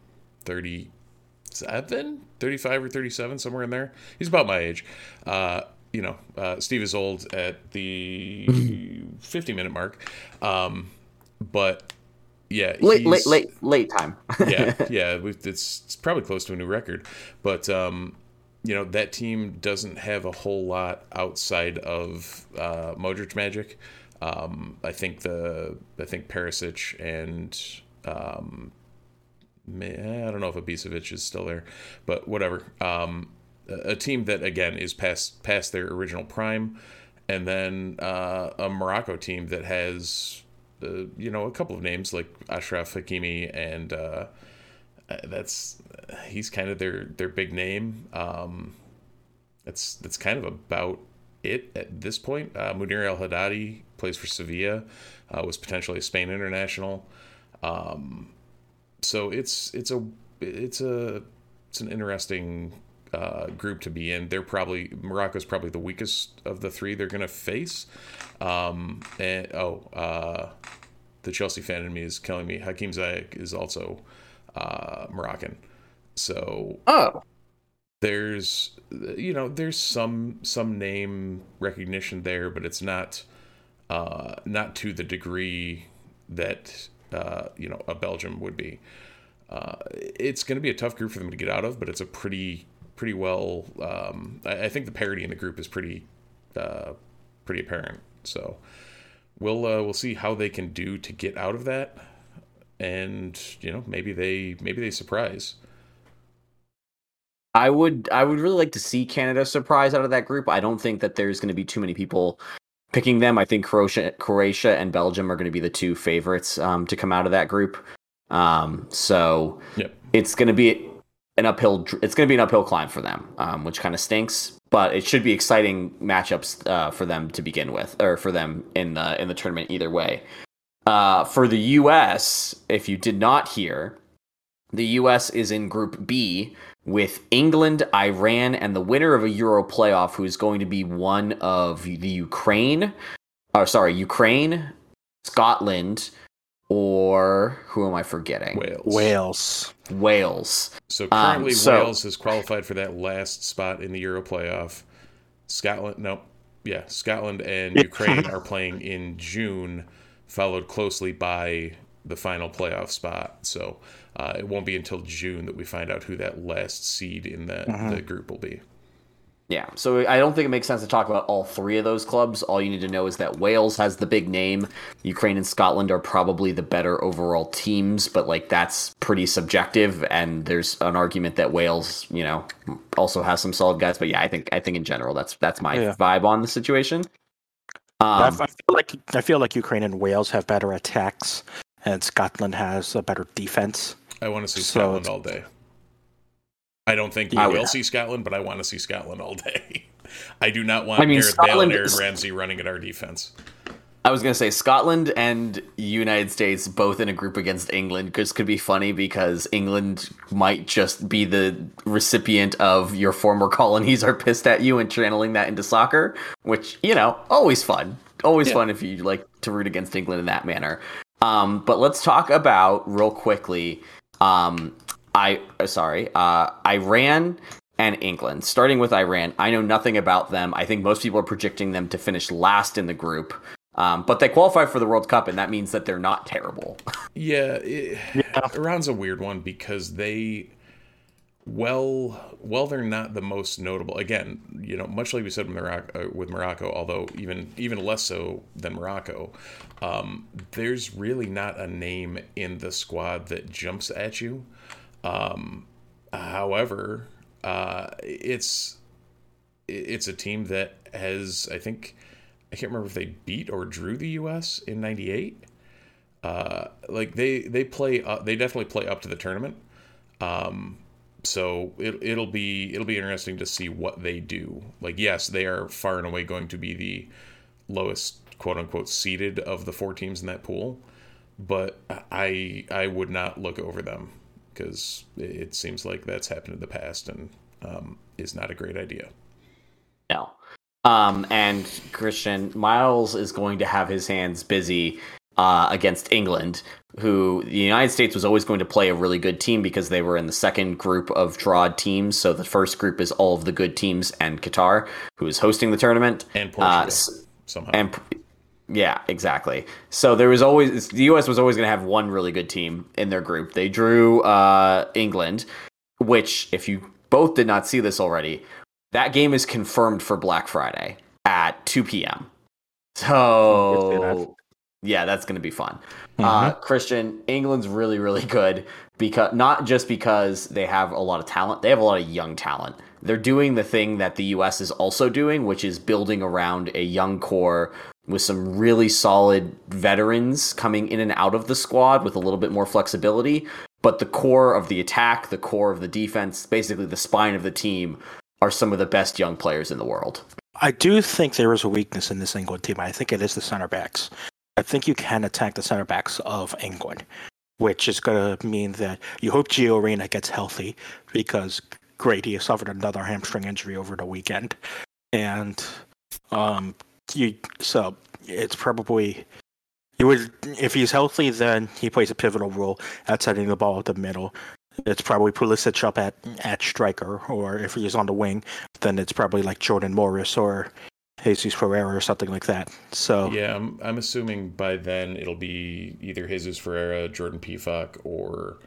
[SPEAKER 1] 37, 35 or 37, somewhere in there. He's about my age. Uh, you know, uh, Steve is old at the 50 minute mark. Um, but yeah,
[SPEAKER 3] late, late, late, late time.
[SPEAKER 1] yeah, yeah, it's, it's probably close to a new record. But, um, you know that team doesn't have a whole lot outside of uh, Modric magic. Um, I think the I think Perisic and um, I don't know if Ibisevic is still there, but whatever. Um, a team that again is past past their original prime, and then uh, a Morocco team that has uh, you know a couple of names like Achraf Hakimi and uh, uh that's he's kind of their their big name. Um, that's that's kind of about it at this point. Uh, Munir El Haddadi plays for Sevilla, uh, was potentially a Spain international. Um, so it's it's a it's a it's an interesting uh, group to be in. They're probably Morocco's probably the weakest of the three they're going to face. Um, and oh, uh, the Chelsea fan in me is killing me. Hakim Ziyech is also uh, Moroccan. So
[SPEAKER 3] oh,
[SPEAKER 1] there's you know there's some some name recognition there, but it's not uh, not to the degree that uh, you know a Belgium would be. Uh, it's going to be a tough group for them to get out of, but it's a pretty pretty well. Um, I, I, think the parity in the group is pretty uh, pretty apparent. So we'll uh, we'll see how they can do to get out of that, and you know maybe they maybe they surprise.
[SPEAKER 3] I would I would really like to see Canada surprise out of that group. I don't think that there's going to be too many people picking them. I think Croatia, Croatia and Belgium are going to be the two favorites um, to come out of that group. Um, so yep. it's going to be an uphill. It's going to be an uphill climb for them, um, which kind of stinks. But it should be exciting matchups uh, for them to begin with, or for them in the in the tournament either way. Uh, for the U.S., if you did not hear, the U.S. is in Group B with England, Iran, and the winner of a Euro playoff, who is going to be one of the Ukraine, or sorry, Ukraine, Scotland, or who am I forgetting?
[SPEAKER 1] Wales.
[SPEAKER 2] Wales.
[SPEAKER 3] Wales.
[SPEAKER 1] So currently, um, so, Wales has qualified for that last spot in the Euro playoff. Scotland, nope, yeah, Scotland and Ukraine are playing in June, followed closely by the final playoff spot. So uh, it won't be until June that we find out who that last seed in the, mm-hmm. the group will be.
[SPEAKER 3] Yeah, so I don't think it makes sense to talk about all three of those clubs. All you need to know is that Wales has the big name. Ukraine and Scotland are probably the better overall teams, but like that's pretty subjective. And there's an argument that Wales, you know, also has some solid guys. But yeah, I think I think in general that's that's my yeah. vibe on the situation.
[SPEAKER 2] Um, I feel like I feel like Ukraine and Wales have better attacks and Scotland has a better defense.
[SPEAKER 1] I want to see so Scotland all day. I don't think we will see Scotland, but I want to see Scotland all day. I do not want I mean, Gareth Scotland Bale and Aaron Ramsey running at our defense.
[SPEAKER 3] I was going to say Scotland and United States both in a group against England. This could be funny because England might just be the recipient of your former colonies are pissed at you and channeling that into soccer, which, you know, always fun. Always yeah. fun if you like to root against England in that manner. Um, but let's talk about real quickly. Um, I uh, sorry, uh, Iran and England. Starting with Iran, I know nothing about them. I think most people are projecting them to finish last in the group. Um, but they qualify for the World Cup, and that means that they're not terrible.
[SPEAKER 1] yeah, it, yeah, Iran's a weird one because they, well, well, they're not the most notable. Again, you know, much like we said with Morocco, uh, with Morocco although even even less so than Morocco, um, there's really not a name in the squad that jumps at you. Um, however, uh, it's it's a team that has, I think I can't remember if they beat or drew the U.S. in '98. Uh, like they they play uh, they definitely play up to the tournament. Um, so it, it'll be it'll be interesting to see what they do. Like yes, they are far and away going to be the lowest quote unquote seeded of the four teams in that pool, but I I would not look over them because it seems like that's happened in the past and um, is not a great idea.
[SPEAKER 3] No, um, and Christian Miles is going to have his hands busy uh, against England, who the United States was always going to play a really good team because they were in the second group of drawed teams. So the first group is all of the good teams and Qatar, who is hosting the tournament,
[SPEAKER 1] and Portugal uh, somehow.
[SPEAKER 3] And yeah, exactly. So there was always the U.S. was always going to have one really good team in their group. They drew uh, England, which, if you both did not see this already, that game is confirmed for Black Friday at 2 p.m. So yeah, that's going to be fun. Uh, mm-hmm. Uh, Christian, England's really, really good because not just because they have a lot of talent, they have a lot of young talent. They're doing the thing that the U.S. is also doing, which is building around a young core with some really solid veterans coming in and out of the squad with a little bit more flexibility. But the core of the attack, the core of the defense, basically the spine of the team, are some of the best young players in the world.
[SPEAKER 2] I do think there is a weakness in this England team. I think it is the center backs. I think you can attack the center backs of England, which is going to mean that you hope Gio Reyna gets healthy because he suffered another hamstring injury over the weekend, and um, you so it's probably you would if he's healthy, then he plays a pivotal role at setting the ball at the middle. It's probably Pulisic up at at striker, or if he's on the wing, then it's probably like Jordan Morris or Jesus Ferreira or something like that. So
[SPEAKER 1] yeah, I'm, I'm assuming by then it'll be either Jesus Ferreira, Jordan Pefok, or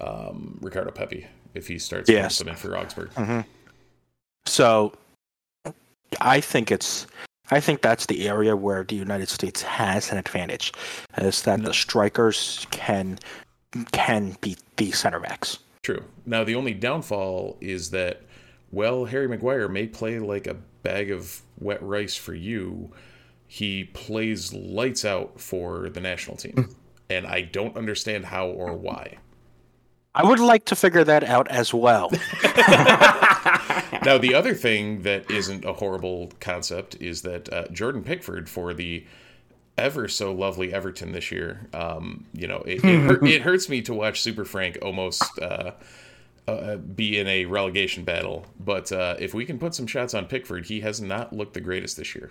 [SPEAKER 1] um, Ricardo Pepi if he starts yes. in for Augsburg.
[SPEAKER 2] Mm-hmm. So I think it's I think that's the area where the United States has an advantage, is that no. the strikers can can beat the center backs.
[SPEAKER 1] True. Now the only downfall is that well, Harry Maguire may play like a bag of wet rice for you. He plays lights out for the national team. Hmm. and I don't understand how or why.
[SPEAKER 2] I would like to figure that out as well.
[SPEAKER 1] now, the other thing that isn't a horrible concept is that uh, Jordan Pickford for the ever so lovely Everton this year. Um, you know, it, it, hurt, it, hurts me to watch Super Frank almost uh, uh, be in a relegation battle. But uh, if we can put some shots on Pickford, he has not looked the greatest this year.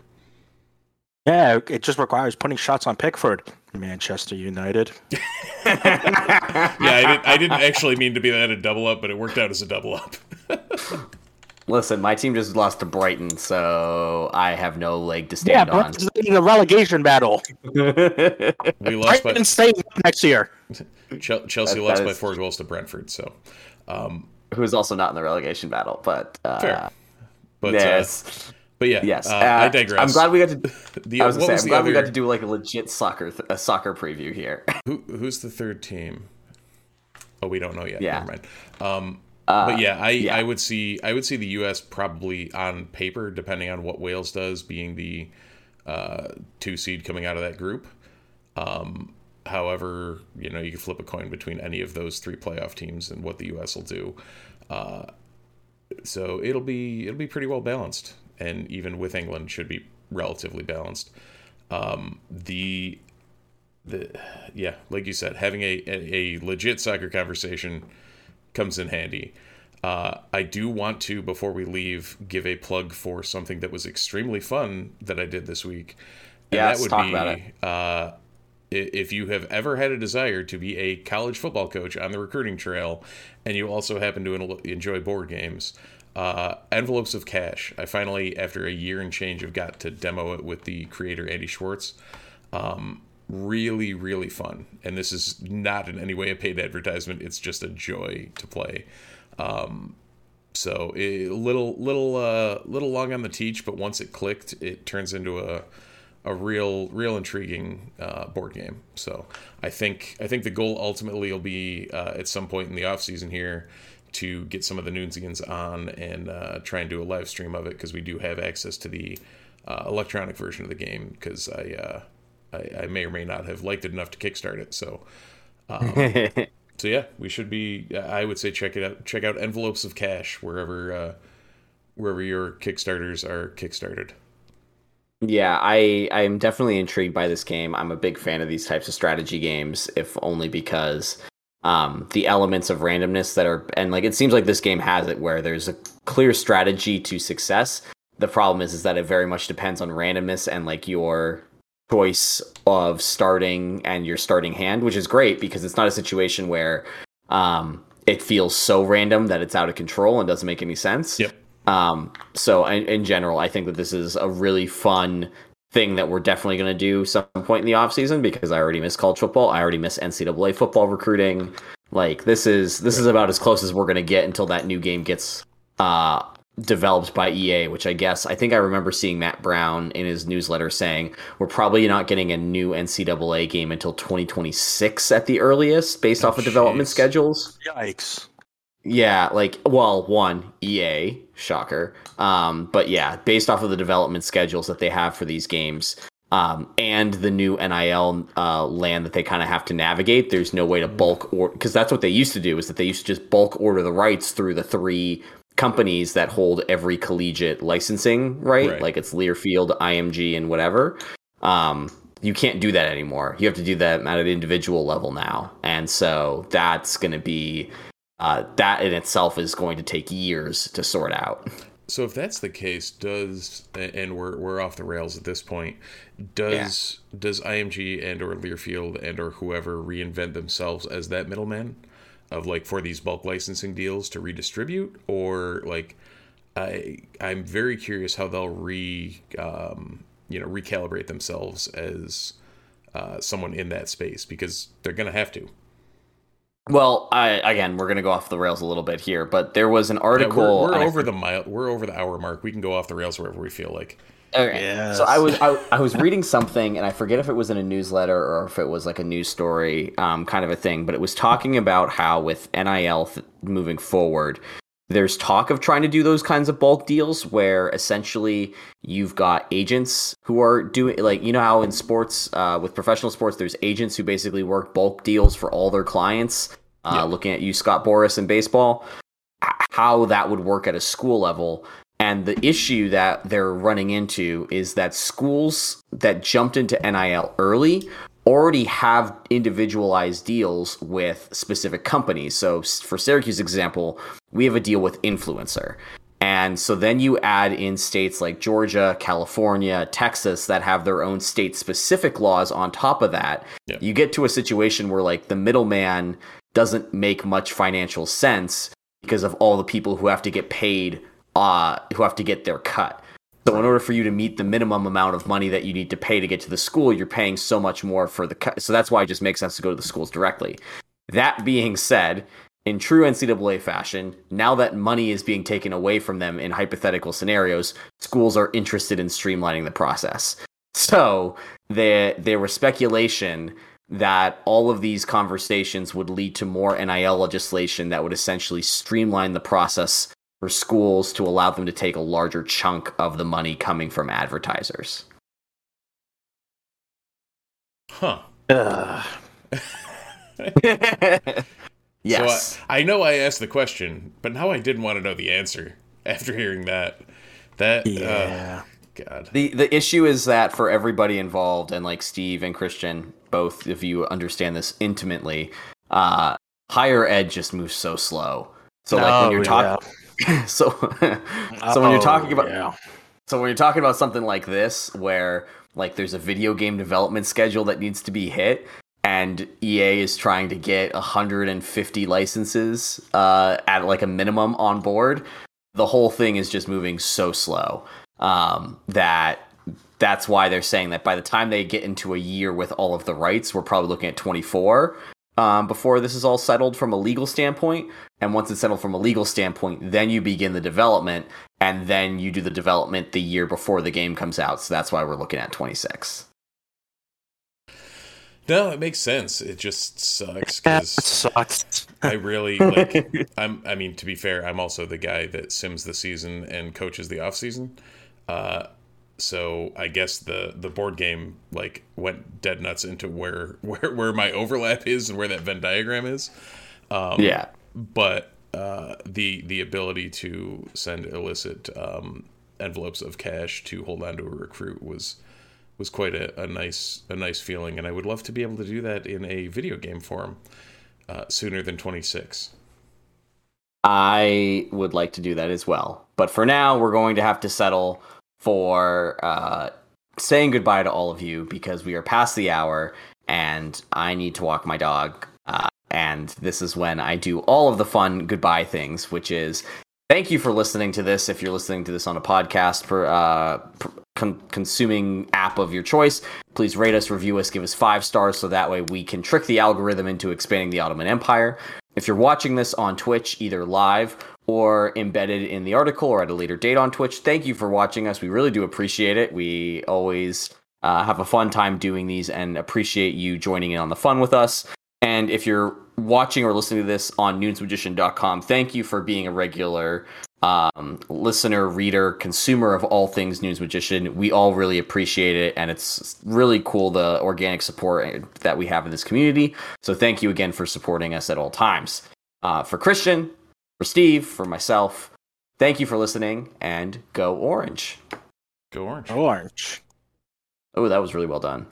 [SPEAKER 2] Yeah, it just requires putting shots on Pickford. Manchester United.
[SPEAKER 1] yeah, I, did, I didn't actually mean to be that a double up, but it worked out as a double up.
[SPEAKER 3] Listen, my team just lost to Brighton, so I have no leg to stand
[SPEAKER 2] yeah, on. Yeah, in a relegation battle.
[SPEAKER 1] we lost
[SPEAKER 2] Brighton by staying next year.
[SPEAKER 1] Chelsea that, lost that by four goals to Brentford, so um,
[SPEAKER 3] who is also not in the relegation battle, but uh, fair.
[SPEAKER 1] But uh, yes. Uh, but yeah, yes. Uh, I uh, digress.
[SPEAKER 3] I'm glad we got to. the, I was say, I'm glad other... we got to do like a legit soccer th- a soccer preview here.
[SPEAKER 1] Who, who's the third team? Oh, we don't know yet. Yeah. Never mind. Um, uh, but yeah, I, yeah. I would see I would see the U.S. probably on paper, depending on what Wales does, being the uh, two seed coming out of that group. Um, however, you know, you can flip a coin between any of those three playoff teams and what the U.S. will do. Uh, so it'll be it'll be pretty well balanced, and even with England, should be relatively balanced. Um, the the yeah, like you said, having a, a, a legit soccer conversation comes in handy. Uh, I do want to, before we leave, give a plug for something that was extremely fun that I did this week.
[SPEAKER 3] And yeah, that would talk be, about it.
[SPEAKER 1] Uh, if you have ever had a desire to be a college football coach on the recruiting trail and you also happen to enjoy board games, uh, Envelopes of Cash. I finally, after a year and change, have got to demo it with the creator Andy Schwartz. Um, really, really fun. And this is not in any way a paid advertisement. It's just a joy to play. Um, so a little, little, uh, little long on the teach, but once it clicked, it turns into a a real, real intriguing uh, board game. So I think I think the goal ultimately will be uh, at some point in the off season here to get some of the Noonsians on and uh, try and do a live stream of it because we do have access to the uh, electronic version of the game because I, uh, I, I may or may not have liked it enough to kickstart it. So. Um, so yeah, we should be. I would say check it out. Check out envelopes of cash wherever uh, wherever your kickstarters are kickstarted.
[SPEAKER 3] Yeah, I I'm definitely intrigued by this game. I'm a big fan of these types of strategy games, if only because um, the elements of randomness that are and like it seems like this game has it where there's a clear strategy to success. The problem is is that it very much depends on randomness and like your choice of starting and your starting hand, which is great because it's not a situation where um, it feels so random that it's out of control and doesn't make any sense.
[SPEAKER 1] Yep.
[SPEAKER 3] Um, so in, in, general, I think that this is a really fun thing that we're definitely going to do some point in the off season because I already miss college football. I already miss NCAA football recruiting. Like this is this is about as close as we're going to get until that new game gets uh, developed by EA, which I guess I think I remember seeing Matt Brown in his newsletter saying we're probably not getting a new NCAA game until 2026 at the earliest, based oh, off of geez. development schedules.
[SPEAKER 2] Yikes!
[SPEAKER 3] Yeah, like well, one EA shocker, um, but yeah, based off of the development schedules that they have for these games, um, and the new NIL uh, land that they kind of have to navigate. There's no way to bulk or because that's what they used to do is that they used to just bulk order the rights through the three companies that hold every collegiate licensing right, right. like it's Learfield, IMG, and whatever. Um, you can't do that anymore. You have to do that at an individual level now, and so that's going to be uh, that in itself is going to take years to sort out.
[SPEAKER 1] So if that's the case, does and we're we're off the rails at this point, does yeah. does IMG and or Learfield and or whoever reinvent themselves as that middleman of like for these bulk licensing deals to redistribute or like I I'm very curious how they'll re um, you know recalibrate themselves as uh, someone in that space because they're gonna have to.
[SPEAKER 3] Well, I, again, we're going to go off the rails a little bit here, but there was an article. Yeah,
[SPEAKER 1] we're, we're over the mile. We're over the hour mark. We can go off the rails wherever we feel like.
[SPEAKER 3] Okay. Yes. So I was I, I, was reading something, and I forget if it was in a newsletter or if it was like a news story, um, kind of a thing. But it was talking about how with NIL th- moving forward, there's talk of trying to do those kinds of bulk deals where essentially you've got agents who are doing like you know how in sports uh, with professional sports there's agents who basically work bulk deals for all their clients uh, looking at you scott boras in baseball how that would work at a school level and the issue that they're running into is that schools that jumped into nil early already have individualized deals with specific companies. So for Syracuse example, we have a deal with Influencer. And so then you add in states like Georgia, California, Texas that have their own state specific laws on top of that. Yeah. You get to a situation where like the middleman doesn't make much financial sense because of all the people who have to get paid uh who have to get their cut. So in order for you to meet the minimum amount of money that you need to pay to get to the school, you're paying so much more for the cut. so that's why it just makes sense to go to the schools directly. That being said, in true NCAA fashion, now that money is being taken away from them in hypothetical scenarios, schools are interested in streamlining the process. So there there was speculation that all of these conversations would lead to more NIL legislation that would essentially streamline the process for schools to allow them to take a larger chunk of the money coming from advertisers.
[SPEAKER 1] Huh.
[SPEAKER 2] Uh,
[SPEAKER 3] yes.
[SPEAKER 1] So I, I, know I asked the question, but now I didn't want to know the answer after hearing that. That uh, yeah. Uh, God.
[SPEAKER 3] The the issue is that for everybody involved, and like Steve and Christian, both of you understand this intimately. Uh, higher ed just moves so slow. So like when you're talking, yeah. so so when you're talking about, yeah. so when you're talking about something like this, where like there's a video game development schedule that needs to be hit, and EA is trying to get 150 licenses uh, at like a minimum on board, the whole thing is just moving so slow um, that that's why they're saying that by the time they get into a year with all of the rights, we're probably looking at 24 um, before this is all settled from a legal standpoint. And once it's settled from a legal standpoint, then you begin the development, and then you do the development the year before the game comes out. So that's why we're looking at 26.
[SPEAKER 1] No, it makes sense. It just sucks because
[SPEAKER 2] sucks.
[SPEAKER 1] I really like. I'm. I mean, to be fair, I'm also the guy that sims the season and coaches the off season. Uh, so I guess the the board game like went dead nuts into where where where my overlap is and where that Venn diagram is.
[SPEAKER 3] Um, yeah,
[SPEAKER 1] but uh, the the ability to send illicit um, envelopes of cash to hold on to a recruit was was quite a, a nice a nice feeling, and I would love to be able to do that in a video game form uh, sooner than 26.
[SPEAKER 3] I would like to do that as well, but for now, we're going to have to settle for uh, saying goodbye to all of you because we are past the hour, and I need to walk my dog. Uh, and this is when I do all of the fun goodbye things, which is thank you for listening to this. If you're listening to this on a podcast for uh, con- consuming app of your choice, please rate us, review us, give us five stars so that way we can trick the algorithm into expanding the Ottoman Empire. If you're watching this on Twitch, either live or embedded in the article or at a later date on Twitch, thank you for watching us. We really do appreciate it. We always uh, have a fun time doing these and appreciate you joining in on the fun with us. And if you're watching or listening to this on nunesmagician.com, thank you for being a regular um, listener, reader, consumer of all things Nunes Magician. We all really appreciate it, and it's really cool the organic support that we have in this community. So thank you again for supporting us at all times. Uh, for Christian, for Steve, for myself, thank you for listening, and go Orange.
[SPEAKER 1] Go Orange.
[SPEAKER 2] Orange.
[SPEAKER 3] Oh, that was really well done.